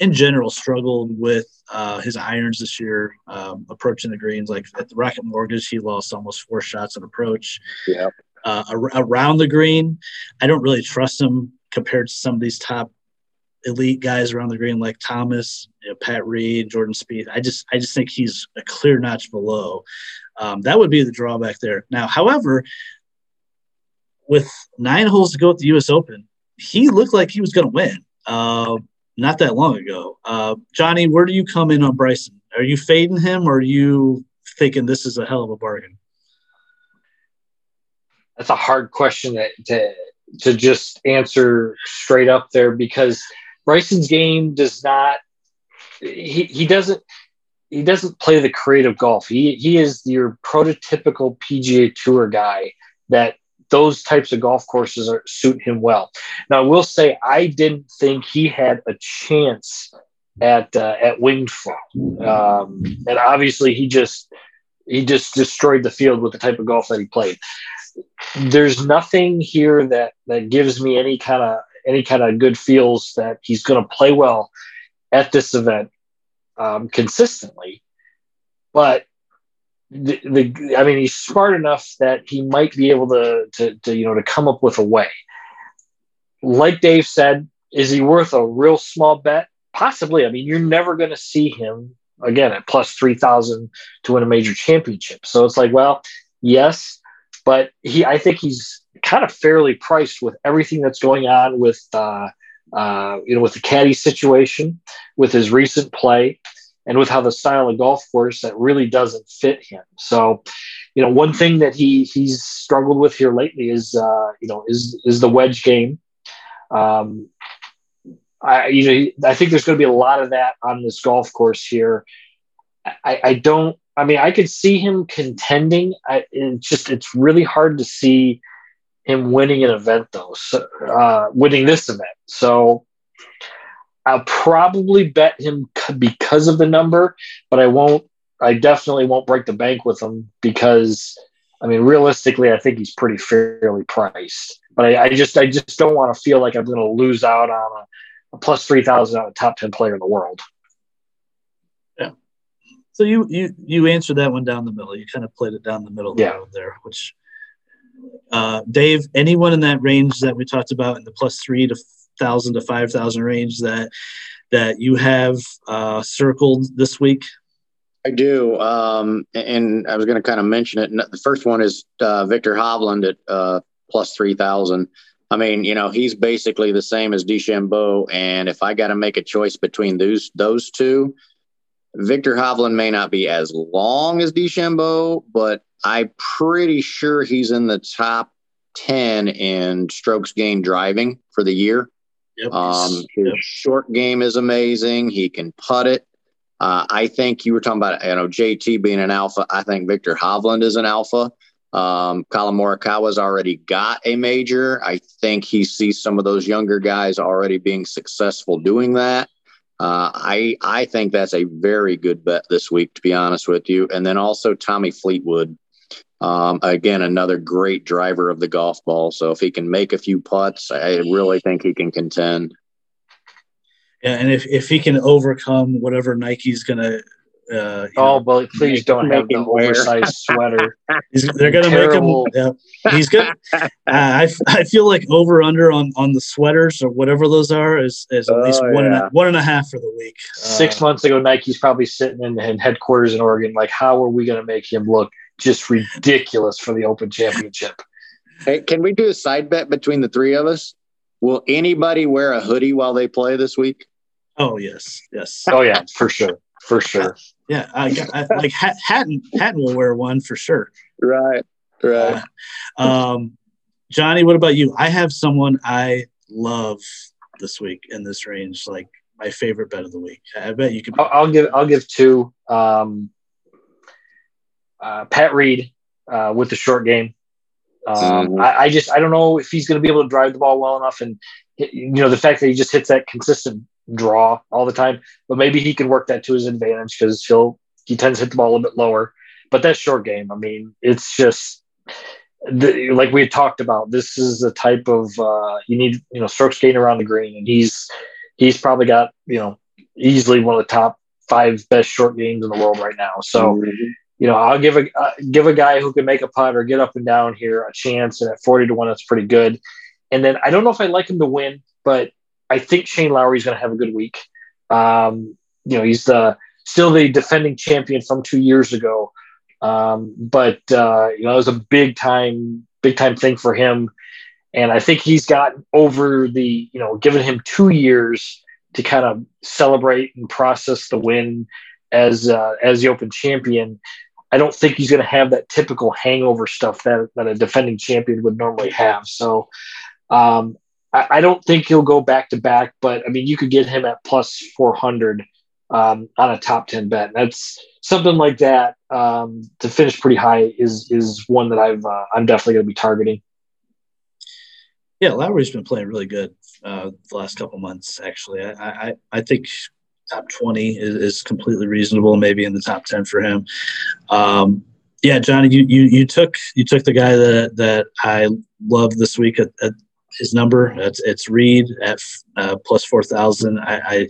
Speaker 1: in general struggled with uh, his irons this year, um, approaching the greens. Like at the Rocket Mortgage, he lost almost four shots on approach.
Speaker 2: Yeah.
Speaker 1: Uh, around the green, I don't really trust him compared to some of these top elite guys around the green like Thomas, you know, Pat Reed, Jordan Spieth. I just I just think he's a clear notch below. Um, that would be the drawback there. Now, however, with nine holes to go at the U.S. Open, he looked like he was going to win. Uh, not that long ago. Uh, Johnny, where do you come in on Bryson? Are you fading him, or are you thinking this is a hell of a bargain?
Speaker 3: That's a hard question to, to to just answer straight up there because Bryson's game does not he, he doesn't he doesn't play the creative golf. He he is your prototypical PGA Tour guy that those types of golf courses are, suit him well. Now, I will say I didn't think he had a chance at uh, at Winged um, and obviously he just he just destroyed the field with the type of golf that he played. There's nothing here that that gives me any kind of any kind of good feels that he's going to play well at this event um, consistently. But the, the, I mean, he's smart enough that he might be able to, to, to, you know, to come up with a way. Like Dave said, is he worth a real small bet? Possibly. I mean, you're never going to see him again at plus 3000 to win a major championship. So it's like, well, yes, but he, I think he's kind of fairly priced with everything that's going on with, uh, uh, you know, with the caddy situation, with his recent play, and with how the style of golf course that really doesn't fit him. So, you know, one thing that he he's struggled with here lately is, uh, you know, is is the wedge game. Um, I you know I think there's going to be a lot of that on this golf course here. I, I don't. I mean, I could see him contending. I, it's just it's really hard to see him winning an event though, so, uh, winning this event. So I'll probably bet him because of the number, but I won't. I definitely won't break the bank with him because, I mean, realistically, I think he's pretty fairly priced. But I, I just, I just don't want to feel like I'm going to lose out on a, a plus three thousand on a top ten player in the world.
Speaker 1: Yeah. So you you you answered that one down the middle. You kind of played it down the middle
Speaker 3: yeah.
Speaker 1: there, which uh, Dave, anyone in that range that we talked about in the plus three to thousand to five thousand range that that you have uh, circled this week?
Speaker 2: I do, um, and I was going to kind of mention it. The first one is uh, Viktor Hovland at uh, plus three thousand. I mean, you know, he's basically the same as DeChambeau, and if I got to make a choice between those those two, Viktor Hovland may not be as long as DeChambeau, but I'm pretty sure he's in the top 10 in strokes gained driving for the year. Yep. Um, his yep. short game is amazing. He can putt it. Uh, I think you were talking about, you know, JT being an alpha. I think Viktor Hovland is an alpha. Um, Collin Morikawa's already got a major. I think he sees some of those younger guys already being successful doing that. Uh, I I think that's a very good bet this week, to be honest with you. And then also Tommy Fleetwood. Um, again, another great driver of the golf ball. So if he can make a few putts, I really think he can contend.
Speaker 1: Yeah, and if, if he can overcome whatever Nike's gonna uh,
Speaker 3: oh, know, but please don't have the oversized sweater.
Speaker 1: they're going to make him. Yeah, he's good. Uh, I, I feel like over under on on the sweaters or whatever those are is, is at oh, least one, yeah. and a, one and a half for the week.
Speaker 3: Six uh, months ago, Nike's probably sitting in, in headquarters in Oregon. Like, how are we going to make him look just ridiculous for the Open Championship?
Speaker 2: Hey, can we do a side bet between the three of us? Will anybody wear a hoodie while they play this week?
Speaker 1: Oh yes, yes.
Speaker 3: Oh yeah, for sure for sure.
Speaker 1: Yeah, I, I, like Hatton. Hatton will wear one for sure.
Speaker 2: Right, right.
Speaker 1: Uh, um, Johnny, what about you? I have someone I love this week in this range, like my favorite bet of the week. I bet you could.
Speaker 3: I'll, I'll give. I'll give two. Um, uh, Pat Reed uh, with the short game. Um, mm-hmm. I, I, just I don't know if he's going to be able to drive the ball well enough, and you know the fact that he just hits that consistent draw all the time. But maybe he can work that to his advantage because he'll he tends to hit the ball a little bit lower. But that short game, I mean, it's just the, like we had talked about. This is the type of uh, you need you know strokes gain around the green, and he's he's probably got you know easily one of the top five best short games in the world right now. So. Mm-hmm. You know, I'll give a uh, give a guy who can make a putt or get up and down here a chance, and at forty to one, that's pretty good. And then I don't know if I like him to win, but I think Shane Lowry is going to have a good week. Um, you know, he's the still the defending champion from two years ago, um, but uh, you know it was a big time big time thing for him, and I think he's gotten over the you know given him two years to kind of celebrate and process the win as uh, as the Open champion. I don't think he's going to have that typical hangover stuff that, that a defending champion would normally have. So um, I, I, don't think he'll go back to back, but I mean, you could get him at plus 400 um, on a top 10 bet. That's something like that um, to finish pretty high is is one that I've uh, I'm definitely going to be targeting.
Speaker 1: Yeah, Lowry's been playing really good uh, the last couple months. Actually, I, I I think top 20 is, is completely reasonable. Maybe in the top 10 for him. Um, yeah, Johnny, you, you you took you took the guy that that I love this week at, at his number. It's, it's Reed at uh, plus 4,000. I,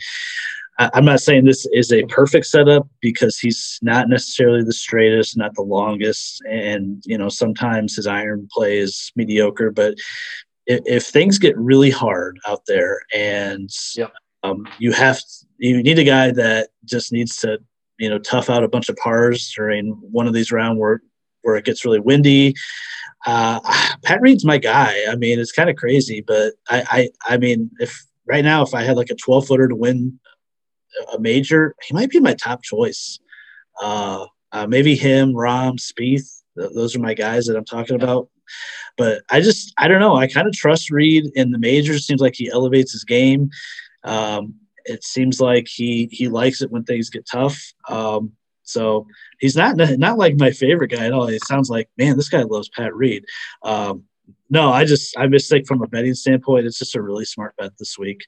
Speaker 1: I, I'm not saying this is a perfect setup because he's not necessarily the straightest, not the longest. And, you know, sometimes his iron play is mediocre, but if, if things get really hard out there and yep. um, you have, you need a guy that just needs to, you know, tough out a bunch of pars during one of these round where, where it gets really windy uh, Pat Reed's my guy. I mean, it's kind of crazy, but I, I, I mean, if right now, if I had like a 12 footer to win a major, he might be my top choice. Uh, uh, maybe him, Rahm, Spieth. Those are my guys that I'm talking about. But I just, I don't know. I kind of trust Reed in the majors. Seems like he elevates his game. Um, it seems like he he likes it when things get tough. Um, so he's not not like my favorite guy at all. It sounds like, man, this guy loves Pat Reed. Um, no, I just I mistake from a betting standpoint. It's just a really smart bet this week,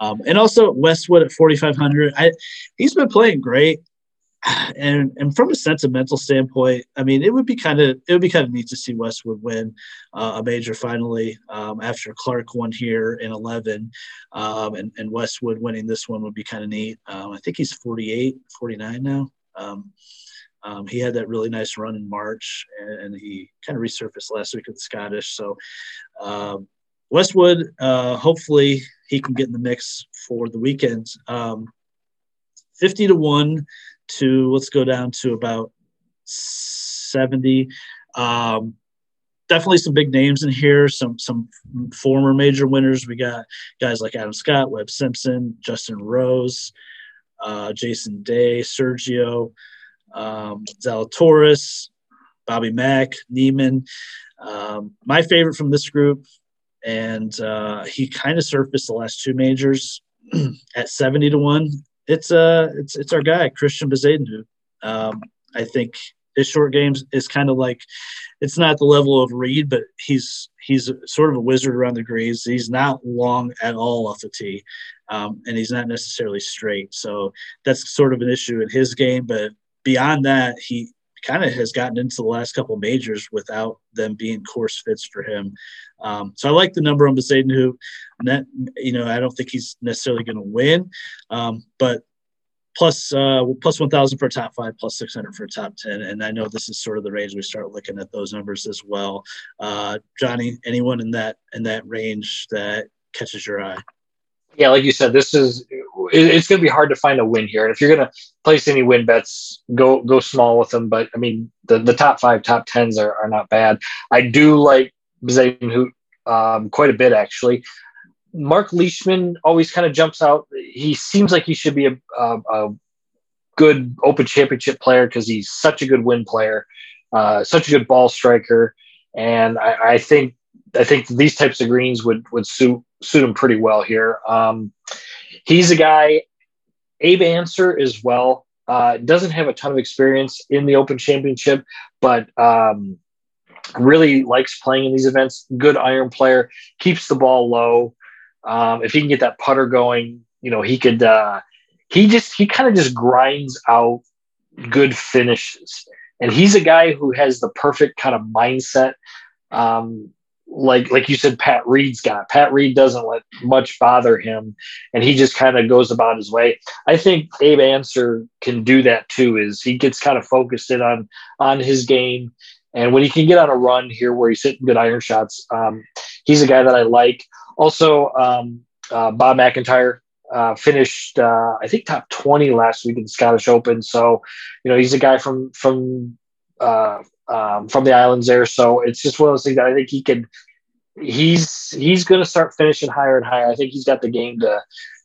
Speaker 1: um, and also Westwood at forty five hundred. I he's been playing great, and and from a sentimental standpoint, I mean, it would be kind of it would be kind of neat to see Westwood win uh, a major finally um, after Clarke won here in eleven, um, and and Westwood winning this one would be kind of neat. Um, I think he's 48, 49 now. Um, um, he had that really nice run in March, and, he kind of resurfaced last week with the Scottish. So um, Westwood, uh, hopefully he can get in the mix for the weekend. Um, Fifty to one to let's go down to about seventy. Um, definitely some big names in here. Some some former major winners. We got guys like Adam Scott, Webb Simpson, Justin Rose uh, Jason Day, Sergio, um, Zalatoris, Bobby Mack, Niemann. Um, my favorite from this group, and uh, he kind of surfaced the last two majors at 70 to 1. It's uh it's it's our guy, Christian Bezuidenhout. Um, I think his short games is kind of like it's not the level of Reed, but he's he's sort of a wizard around the greens. He's not long at all off the tee, um, and he's not necessarily straight. So that's sort of an issue in his game. But beyond that, he kind of has gotten into the last couple majors without them being course fits for him. Um, so I like the number on Bezuidenhout. That you know, I don't think he's necessarily going to win, um, but plus uh, plus 1000 for a top five plus 600 for a top 10 and i know this is sort of the range we start looking at those numbers as well uh, johnny anyone in that in that range that catches your eye
Speaker 3: yeah like you said this is it's going to be hard to find a win here. And if you're going to place any win bets go go small with them. But i mean the, the top five top tens are, are not bad. I do like Bezuidenhout um, quite a bit actually. Mark Leishman always kind of jumps out. He seems like he should be a, a, a good Open Championship player because he's such a good win player, uh, such a good ball striker, and I, I, think I think these types of greens would would suit suit him pretty well here. Um, he's a guy. Abe Ancer as well. Uh, doesn't have a ton of experience in the Open Championship, but um, really likes playing in these events. Good iron player, keeps the ball low. Um, if he can get that putter going, you know, he could. Uh, he just he kind of just grinds out good finishes, and he's a guy who has the perfect kind of mindset. Um, like like you said, Pat Reed's got. Pat Reed doesn't let much bother him, and he just kind of goes about his way. I think Abe Ancer can do that too. Is he gets kind of focused in on on his game, and when he can get on a run here where he's hitting good iron shots, um, he's a guy that I like. Also, um, uh, Bob MacIntyre uh, finished uh, I think top twenty last week in the Scottish Open. So you know he's a guy from from uh, um, from the islands there. So it's just one of those things that I think he could. He's he's going to start finishing higher and higher. I think he's got the game to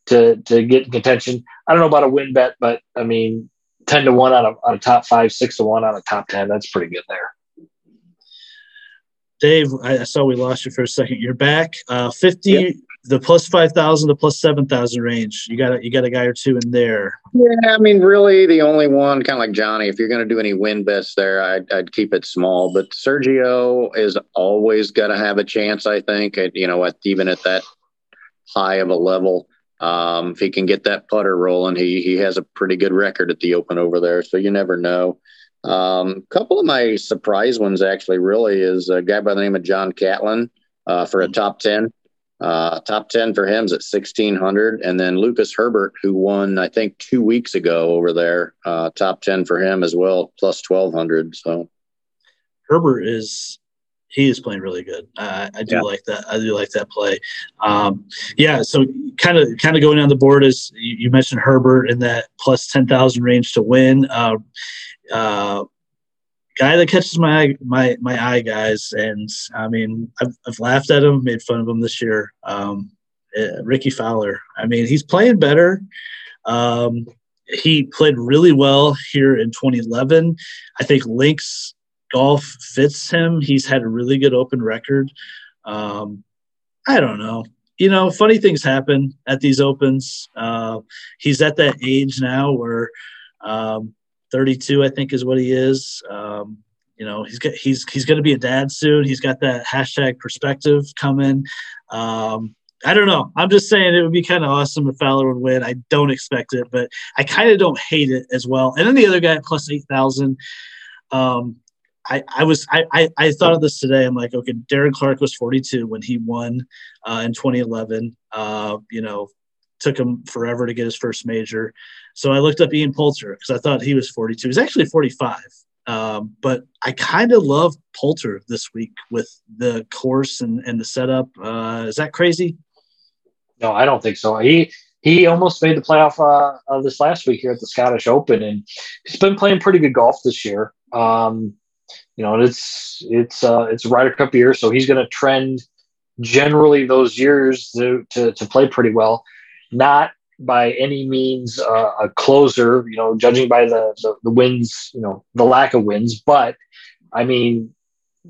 Speaker 3: to to get in contention. I don't know about a win bet, but I mean, ten to one on a on a top five, six to one on a top ten. That's pretty good there.
Speaker 1: Dave, I saw we lost you for a second. You're back. Uh, Fifty yep the plus five thousand to plus seven thousand range. You got a, you got a guy or two in there.
Speaker 2: Yeah, I mean, really, the only one, kind of like Johnny. If you're going to do any win bets there, I'd, I'd keep it small. But Sergio is always going to have a chance. I think, at, you know, at even at that high of a level, um, if he can get that putter rolling, he he has a pretty good record at the Open over there. So you never know. A um, couple of my surprise ones actually really is a guy by the name of John Catlin uh, for a top ten. Uh, top 10 for him is at 1600. And then Lucas Herbert, who won, I think, two weeks ago over there, uh, top 10 for him as well, plus 1200. So
Speaker 1: Herbert is. He is playing really good. Uh, I do yeah. like that. I do like that play. Um, yeah. So kind of, kind of going down the board is you, you mentioned Herbert in that plus ten thousand range to win. Uh, guy that catches my eye, my my eye, guys. And I mean, I've, I've laughed at him, made fun of him this year. Um, uh, Rickie Fowler. I mean, he's playing better. Um, he played really well here in 2011. I think Links golf fits him. He's had a really good open record. Um, I don't know. You know, funny things happen at these opens. Uh, he's at that age now where um, 32, I think, is what he is. Um, you know, he's got, he's he's going to be a dad soon. He's got that hashtag perspective coming. Um, I don't know. I'm just saying it would be kind of awesome if Fowler would win. I don't expect it, but I kind of don't hate it as well. And then the other guy plus eight thousand. Um, I, I was I, I, I thought of this today. I'm like, okay, Darren Clarke was 42 when he won uh, in 2011. Uh, you know, took him forever to get his first major. So I looked up Ian Poulter because I thought he was 42. He's actually 45. Um, but I kind of love Poulter this week with the course and, and the setup. Uh, is that crazy?
Speaker 3: No, I don't think so. He he almost made the playoff uh, uh, this last week here at the Scottish Open, and he's been playing pretty good golf this year. Um, you know, and it's it's uh, it's a Ryder Cup year, so he's going to trend generally those years to, to, to play pretty well. Not by any means uh, a closer, you know, judging by the, the, the wins, you know, the lack of wins. But I mean,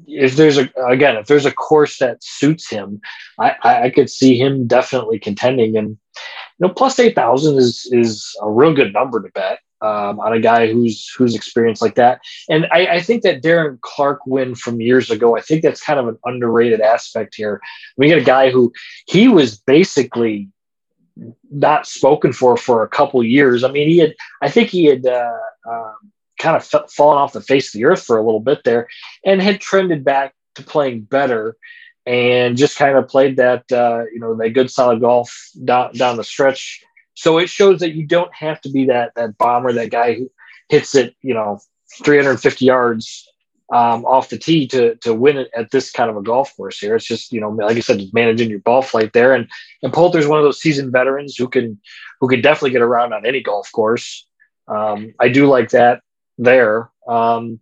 Speaker 3: if there's a again, if there's a course that suits him, I, I could see him definitely contending. And you know, plus eight thousand is is a real good number to bet um, on a guy who's who's experienced like that. And I, I, think that Darren Clarke win from years ago. I think that's kind of an underrated aspect here. We get a guy who he was basically not spoken for for a couple years. I mean, he had, I think he had uh, um, kind of f- fallen off the face of the earth for a little bit there and had trended back to playing better and just kind of played that, uh, you know, that good solid golf down, down the stretch. So it shows that you don't have to be that, that bomber, that guy who hits it, you know, 350 yards um, off the tee to to win it at this kind of a golf course here. It's just you know, like I said, just managing your ball flight there. And and Poulter's one of those seasoned veterans who can who can definitely get around on any golf course. Um, I do like that there. Um,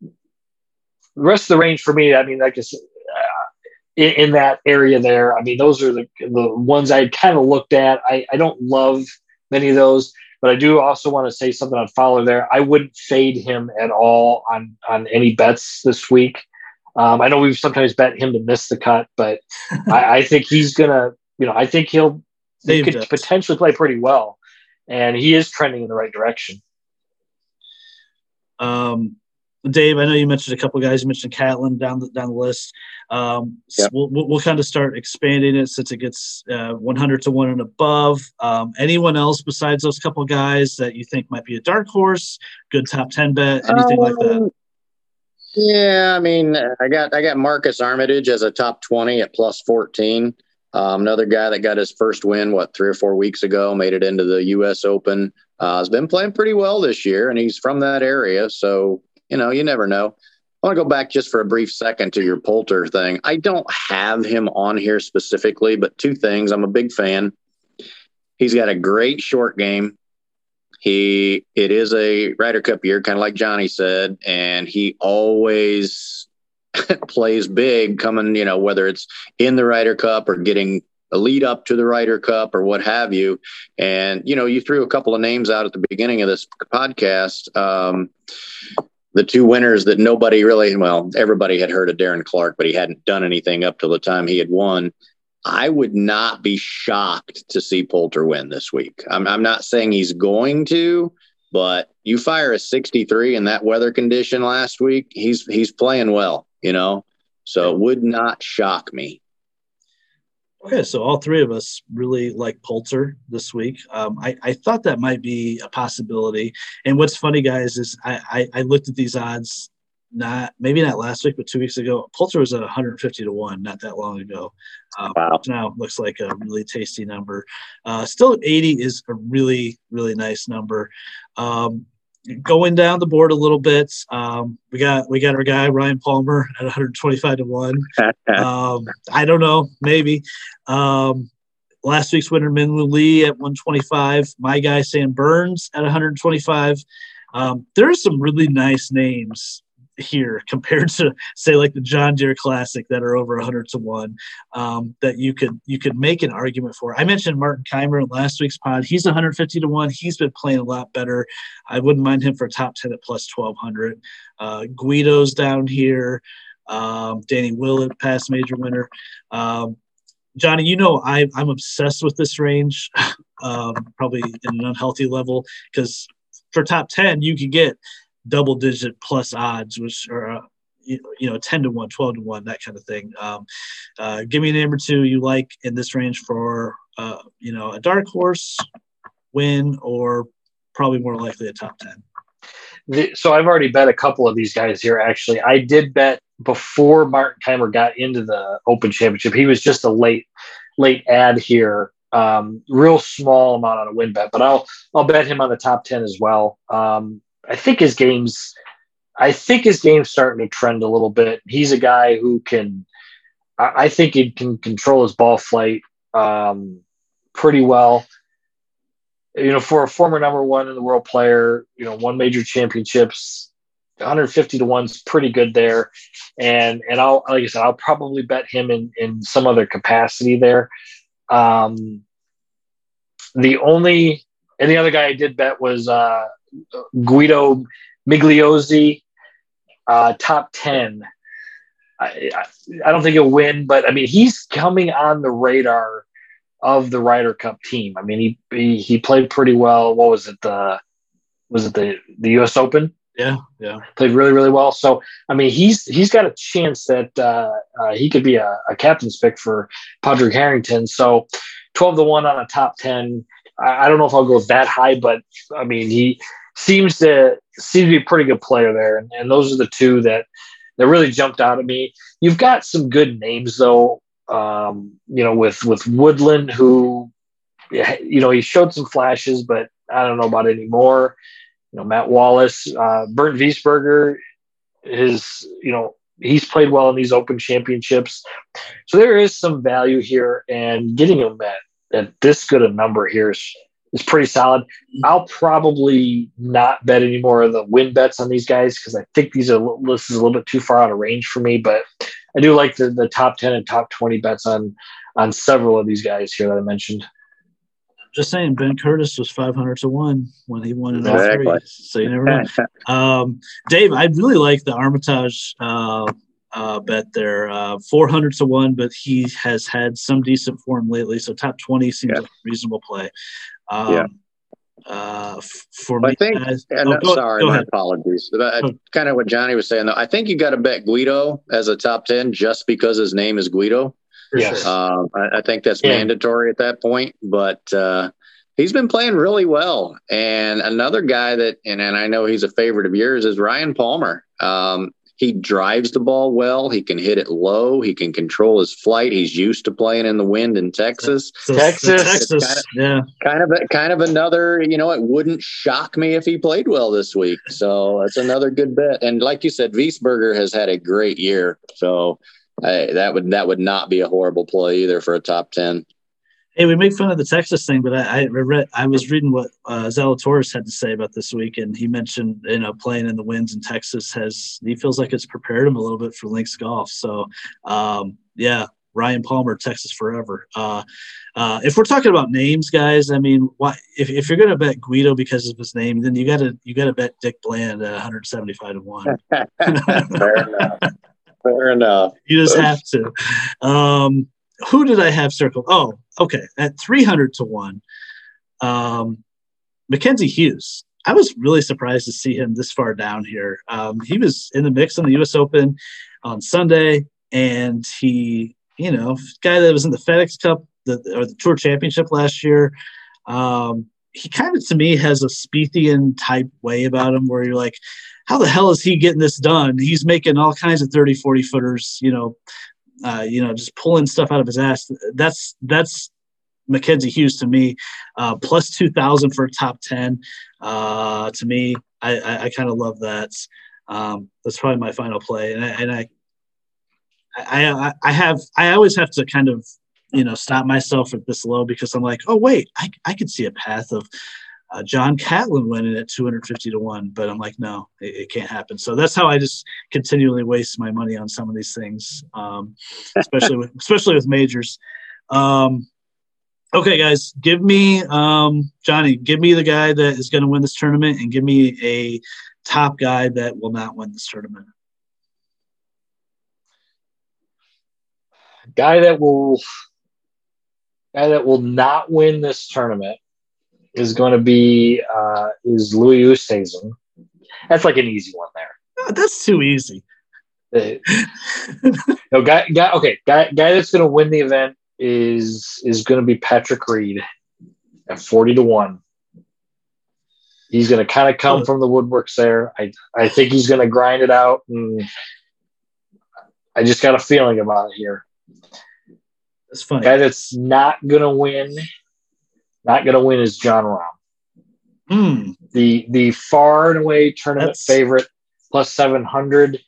Speaker 3: the rest of the range for me, I mean, like I said, uh, in, in, that area there, I mean, those are the the ones I kind of looked at. I I don't love many of those. But I do also want to say something on Fowler there. I wouldn't fade him at all on on any bets this week. Um, I know we've sometimes bet him to miss the cut, but I, I, think he's gonna. You know, I think he'll he could potentially play pretty well, and he is trending in the right direction.
Speaker 1: Um, Dave, I know you mentioned a couple guys. You mentioned Catlin down the down the list. Um, yep. so we'll, we'll kind of start expanding it since it gets uh, 100 to one and above. Um, anyone else besides those couple guys that you think might be a dark horse, good top 10 bet, anything um, like that? Um,
Speaker 2: yeah, I mean, I got I got Marcus Armitage as a top 20 at plus 14. Um, another guy that got his first win, what, three or four weeks ago, made it into the U.S. Open. Uh, has been playing pretty well this year, and he's from that area. So you know, you never know. I want to go back just for a brief second to your Poulter thing. I don't have him on here specifically, but two things. I'm a big fan. He's got a great short game. He it is a Ryder Cup year, kind of like Johnny said, and he always plays big coming, you know, whether it's in the Ryder Cup or getting a lead up to the Ryder Cup or what have you. And, you know, you threw a couple of names out at the beginning of this podcast. Um, the two winners that nobody really, well, everybody had heard of Darren Clarke, but he hadn't done anything up till the time he had won. I would not be shocked to see Poulter win this week. I'm, I'm not saying he's going to, but you fire a 63 in that weather condition last week, he's he's playing well, you know. So it would not shock me.
Speaker 1: Okay, so all three of us really like Poulter this week. Um, I, I thought that might be a possibility. And what's funny, guys, is I, I, I looked at these odds not maybe not last week, but two weeks ago. Poulter was at 150 to one not that long ago. Um, wow. Now looks like a really tasty number. Uh, still 80 is a really really nice number. Um, going down the board a little bit, um, we got we got our guy Ryan Palmer at 125 to one. um, I don't know, maybe. Um, last week's winner Min Woo Lee at 125. My guy Sam Burns at 125. Um, there are some really nice names here compared to say like the John Deere Classic that are over 100 to one um, that you could you could make an argument for. I mentioned Martin Kaymer in last week's pod. He's 150 to one. He's been playing a lot better. I wouldn't mind him for top 10 at plus 1200. Uh, Guido's down here. Um, Danny Willett, past major winner. Um, Johnny, you know I, I'm obsessed with this range, um, probably in an unhealthy level because for top 10 you can get double digit plus odds, which are uh, you, you, know 10 to 1 12 to 1 that kind of thing. Um, uh, give me a number two you like in this range for uh, you know a dark horse win or probably more likely a top 10
Speaker 3: the, so i've already bet a couple of these guys here actually. I did bet before martin Kaymer got into the open championship. He was just a late late ad here. Um, real small amount on a win bet but i'll i'll bet him on the top 10 as well. Um, I think his game's I think his game's starting to trend a little bit. He's a guy who can I, I think he can control his ball flight um, pretty well. You know, for a former number one in the world player, you know, one major championships, 150 to one's pretty good there. And and I'll like I said, I'll probably bet him in in some other capacity there. Um, the only and the other guy I did bet was uh, Guido Migliozzi, uh, top 10. I, I, don't think he'll win, but I mean, he's coming on the radar of the Ryder Cup team. I mean, he, he, he played pretty well. What was it? The, was it the, the US Open?
Speaker 1: Yeah. Yeah.
Speaker 3: Played really, really well. So, I mean, he's, he's got a chance that uh, uh, he could be a, a captain's pick for Padraig Harrington. So 12 to one on a top 10. I, I don't know if I'll go that high, but I mean, he, seems to seems to be a pretty good player there, and, and those are the two that that really jumped out at me. You've got some good names though, um, you know, with with Woodland, who you know he showed some flashes, but I don't know about anymore. You know, Matt Wallace, uh, Bernd Wiesberger, his you know he's played well in these Open Championships, so there is some value here, and getting him at at this good a number here is is pretty solid. I'll probably not bet any more of the win bets on these guys because I think these are this is a little bit too far out of range for me. But I do like the, the top ten and top twenty bets on on several of these guys here that I mentioned.
Speaker 1: Just saying, Ben Curtis was 500 to 1 when he won in exactly. all three. So you never know. um, Dave, I really like the Armitage uh, uh, bet there. Uh, 400 to 1, but he has had some decent form lately. So top 20 seems yeah. like a reasonable play. Um, yeah. Uh, for
Speaker 2: me, I think, and oh, go, sorry, go my apologies. But oh. kind of what Johnny was saying, though. I think you got to bet Guido as a top 10 just because his name is Guido.
Speaker 3: Yes.
Speaker 2: Uh, I, I, think that's yeah. mandatory at that point. But uh, he's been playing really well. And another guy that, and, and I know he's a favorite of yours, is Ryan Palmer. Um, he drives the ball well. He can hit it low. He can control his flight. He's used to playing in the wind in Texas.
Speaker 3: Texas, Texas,
Speaker 2: kind of, yeah. Kind of, a, kind of another. You know, it wouldn't shock me if he played well this week. So that's another good bet. And like you said, Wiesberger has had a great year. So I, that would that would not be a horrible play either for a top ten.
Speaker 1: Hey, we make fun of the Texas thing, but I, I read I was reading what uh, Zalatoris had to say about this week, and he mentioned you know playing in the winds in Texas has he feels like it's prepared him a little bit for links golf. So um, yeah, Ryan Palmer, Texas forever. Uh, uh, if we're talking about names, guys, I mean, why if, if you're going to bet Guido because of his name, then you got to you got to bet Dick Bland at 175 to one.
Speaker 2: Fair enough. Fair enough.
Speaker 1: You just have to. Um, who did I have circled? Oh, okay. At 300 to 1, um, Mackenzie Hughes. I was really surprised to see him this far down here. Um, he was in the mix on the U.S. Open on Sunday, and he, you know, guy that was in the FedEx Cup the, or the Tour Championship last year. Um, he kind of, to me, has a Spiethian type way about him where you're like, how the hell is he getting this done? He's making all kinds of 30, 40 footers, you know, uh, you know, just pulling stuff out of his ass. That's that's Mackenzie Hughes to me, uh, plus two thousand for top ten. Uh, to me, I, I, I kind of love that. Um, that's probably my final play, and I, and I, I, I have I always have to kind of you know stop myself at this low because I'm like, oh wait, I I could see a path of uh, John Catlin went in at 250 to one, but I'm like, no, it, it, can't happen. So that's how I just continually waste my money on some of these things, um, especially with especially with majors. Um, okay, guys, give me um, Johnny, give me the guy that is going to win this tournament, and give me a top guy that will not win this tournament.
Speaker 3: Guy that will guy that will not win this tournament is going to be uh, is Louis Oosthuizen. That's like an easy one there.
Speaker 1: Oh, that's too easy.
Speaker 3: No guy, guy. Okay, guy, guy that's going to win the event is is going to be Patrick Reed at forty to one. He's going to kind of come oh. from the woodworks there. I I think he's going to grind it out, and I just got a feeling about it here.
Speaker 1: That's funny.
Speaker 3: Guy that's not going to win not going to win is Jon Rahm.
Speaker 1: Mm.
Speaker 3: The the far and away tournament That's... favorite plus seven hundred.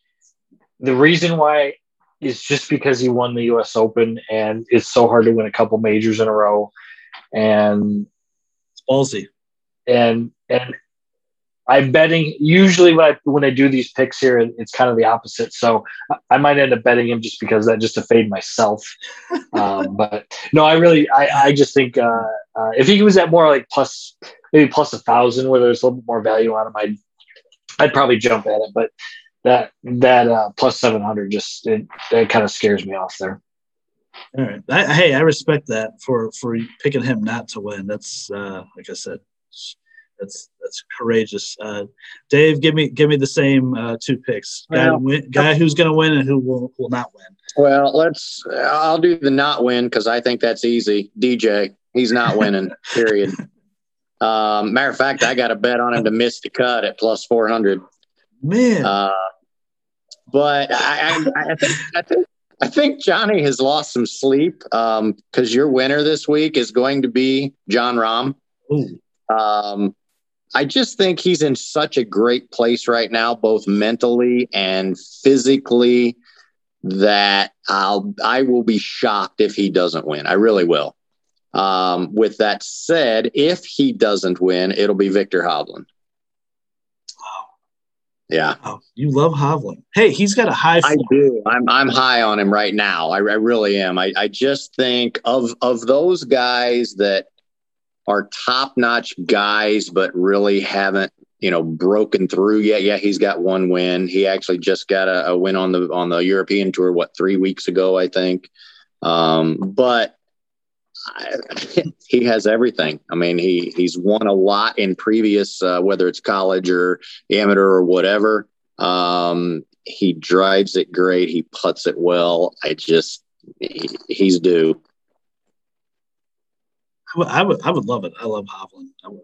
Speaker 3: The reason why is just because he won the U.S. Open, and it's so hard to win a couple majors in a row, and
Speaker 1: it's ballsy.
Speaker 3: And and I'm betting usually when I when I do these picks here, it's kind of the opposite. So I might end up betting him just because that just to fade myself. um, but no, I really I, I just think uh, uh, if he was at more like plus maybe plus a thousand where there's a little bit more value on him, I'd I'd probably jump at it. But that that uh, plus seven hundred just it, it kind of scares me off there.
Speaker 1: All right. I, hey, I respect that for for picking him not to win. That's uh, like I said, that's that's courageous. Uh, Dave, give me give me the same uh, two picks. Guy, well, win, guy who's going to win and who will will not win.
Speaker 2: Well, let's. I'll do the not win because I think that's easy. DJ, he's not winning. period. Um, matter of fact, I got a bet on him to miss the cut at plus four hundred.
Speaker 1: Man.
Speaker 2: Uh, but I, I, I, think I think I think Johnny has lost some sleep because um, your winner this week is going to be Jon Rahm. Um, I just think he's in such a great place right now, both mentally and physically, that I'll I will be shocked if he doesn't win. I really will. Um, with that said, if he doesn't win, it'll be Viktor Hovland.
Speaker 1: Wow.
Speaker 2: Yeah.
Speaker 1: Oh, you love Hovland. Hey, he's got a high.
Speaker 2: Floor. I do. I'm I'm high on him right now. I, I really am. I, I just think of of those guys that are top notch guys, but really haven't you know broken through yet. Yeah, he's got one win. He actually just got a, a win on the on the European tour. What three weeks ago, I think. Um, but I, he has everything. I mean, he he's won a lot in previous, uh, whether it's college or amateur or whatever. Um, he drives it great. He puts it well. I just he, he's due.
Speaker 1: I would, I would love it. I love Hovland. I would,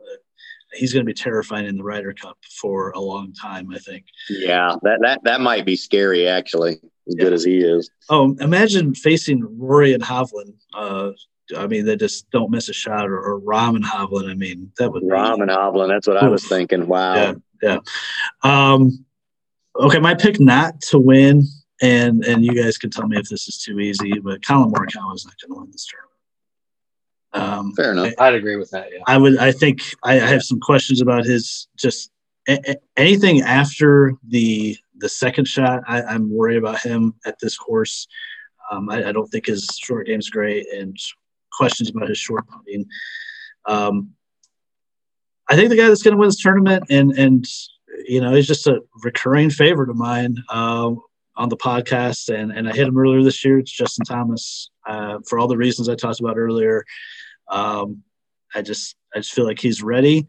Speaker 1: he's going to be terrifying in the Ryder Cup for a long time. I think.
Speaker 2: Yeah, that that that might be scary actually. As yeah. good as he is.
Speaker 1: Oh, imagine facing Rory and Hovland. Uh, I mean, they just don't miss a shot, or, or Rahm and Hovland. I mean, that would
Speaker 2: Rahm be, and Hovland. That's what oof. I was thinking. Wow.
Speaker 1: Yeah. Yeah. Um, okay, my pick not to win, and and you guys can tell me if this is too easy, but Collin Morikawa is not going to win this tournament.
Speaker 2: Um, Fair enough.
Speaker 3: I, would agree with that. Yeah.
Speaker 1: I would. I think I, I have some questions about his just a, a, anything after the the second shot. I, am worried about him at this course. Um, I, I, don't think his short game's great, and questions about his short putting. Um, I think the guy that's going to win this tournament, and and you know, he's just a recurring favorite of mine uh, on the podcast, and and I hit him earlier this year. It's Justin Thomas uh, for all the reasons I talked about earlier. Um, I just I just feel like he's ready,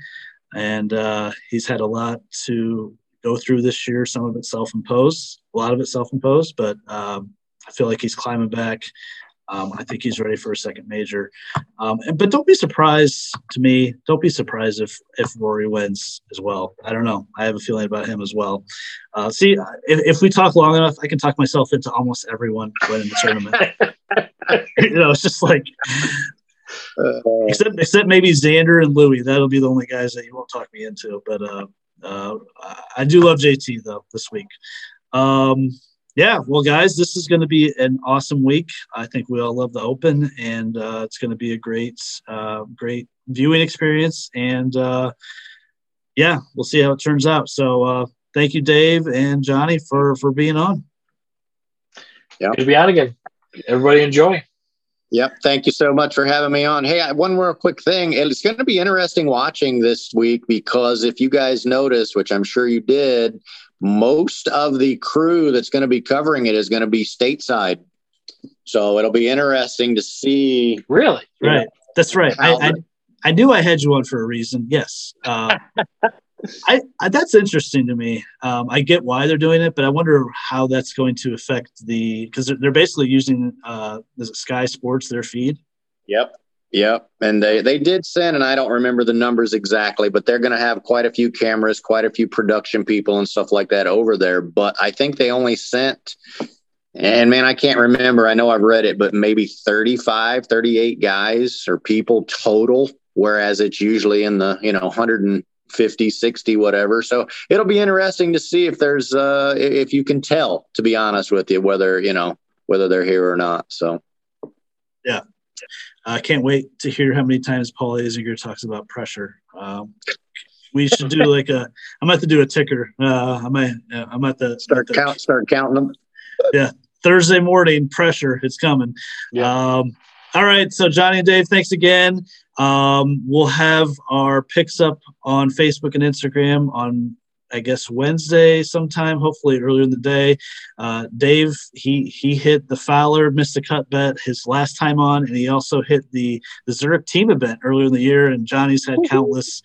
Speaker 1: and uh, he's had a lot to go through this year. Some of it self-imposed, a lot of it self-imposed, but um, I feel like he's climbing back. Um, I think he's ready for a second major. Um, and, but don't be surprised to me. Don't be surprised if if Rory wins as well. I don't know. I have a feeling about him as well. Uh, see, if, if we talk long enough, I can talk myself into almost everyone winning the tournament. you know, it's just like uh, except except maybe Xander and Louis. That'll be the only guys that you won't talk me into. But uh, uh, I do love JT though this week. Um, yeah, well, guys, this is going to be an awesome week. I think we all love the Open, and uh, it's going to be a great, uh, great viewing experience. And uh, yeah, we'll see how it turns out. So, uh, thank you, Dave and Johnny, for for being on.
Speaker 3: Yeah, good to be on again. Everybody enjoy.
Speaker 2: Yep. Thank you so much for having me on. Hey, one more quick thing. It's going to be interesting watching this week because if you guys notice, which I'm sure you did, most of the crew that's going to be covering it is going to be stateside. So it'll be interesting to see.
Speaker 3: Really?
Speaker 1: Right. Know, that's right. I, I, I, knew I had you on for a reason. Yes. Uh, I, I, that's interesting to me. Um, I get why they're doing it, but I wonder how that's going to affect the because they're, they're, basically using uh, Sky Sports their feed.
Speaker 2: Yep, yep, and they they did send, and I don't remember the numbers exactly, but they're going to have quite a few cameras, quite a few production people, and stuff like that over there. But I think they only sent. And man, I can't remember. I know I've read it, but maybe 35, 38 guys or people total, whereas it's usually in the, you know, 100 and 50 60 whatever so it'll be interesting to see if there's uh if you can tell to be honest with you whether you know whether they're here or not so
Speaker 1: yeah i can't wait to hear how many times paul Azinger talks about pressure. Um, we should do like a i'm about to do a ticker. Uh i might uh, i'm about to
Speaker 2: start count start counting them.
Speaker 1: Yeah thursday morning pressure it's coming. Yeah. um all right so johnny and dave thanks again. Um, we'll have our picks up on Facebook and Instagram on I guess Wednesday sometime, hopefully earlier in the day. Uh, Dave, he he hit the Fowler missed the cut bet his last time on, and he also hit the the Zurich team event earlier in the year. And Johnny's had countless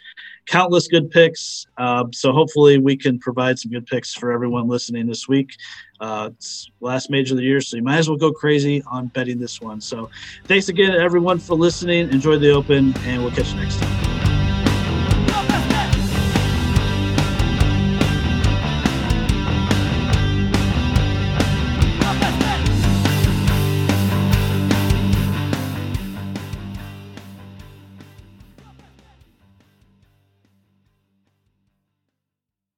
Speaker 1: countless good picks. Uh, so hopefully we can provide some good picks for everyone listening this week. Uh, it's last major of the year, so you might as well go crazy on betting this one. So thanks again, everyone, for listening. Enjoy the Open, and we'll catch you next time.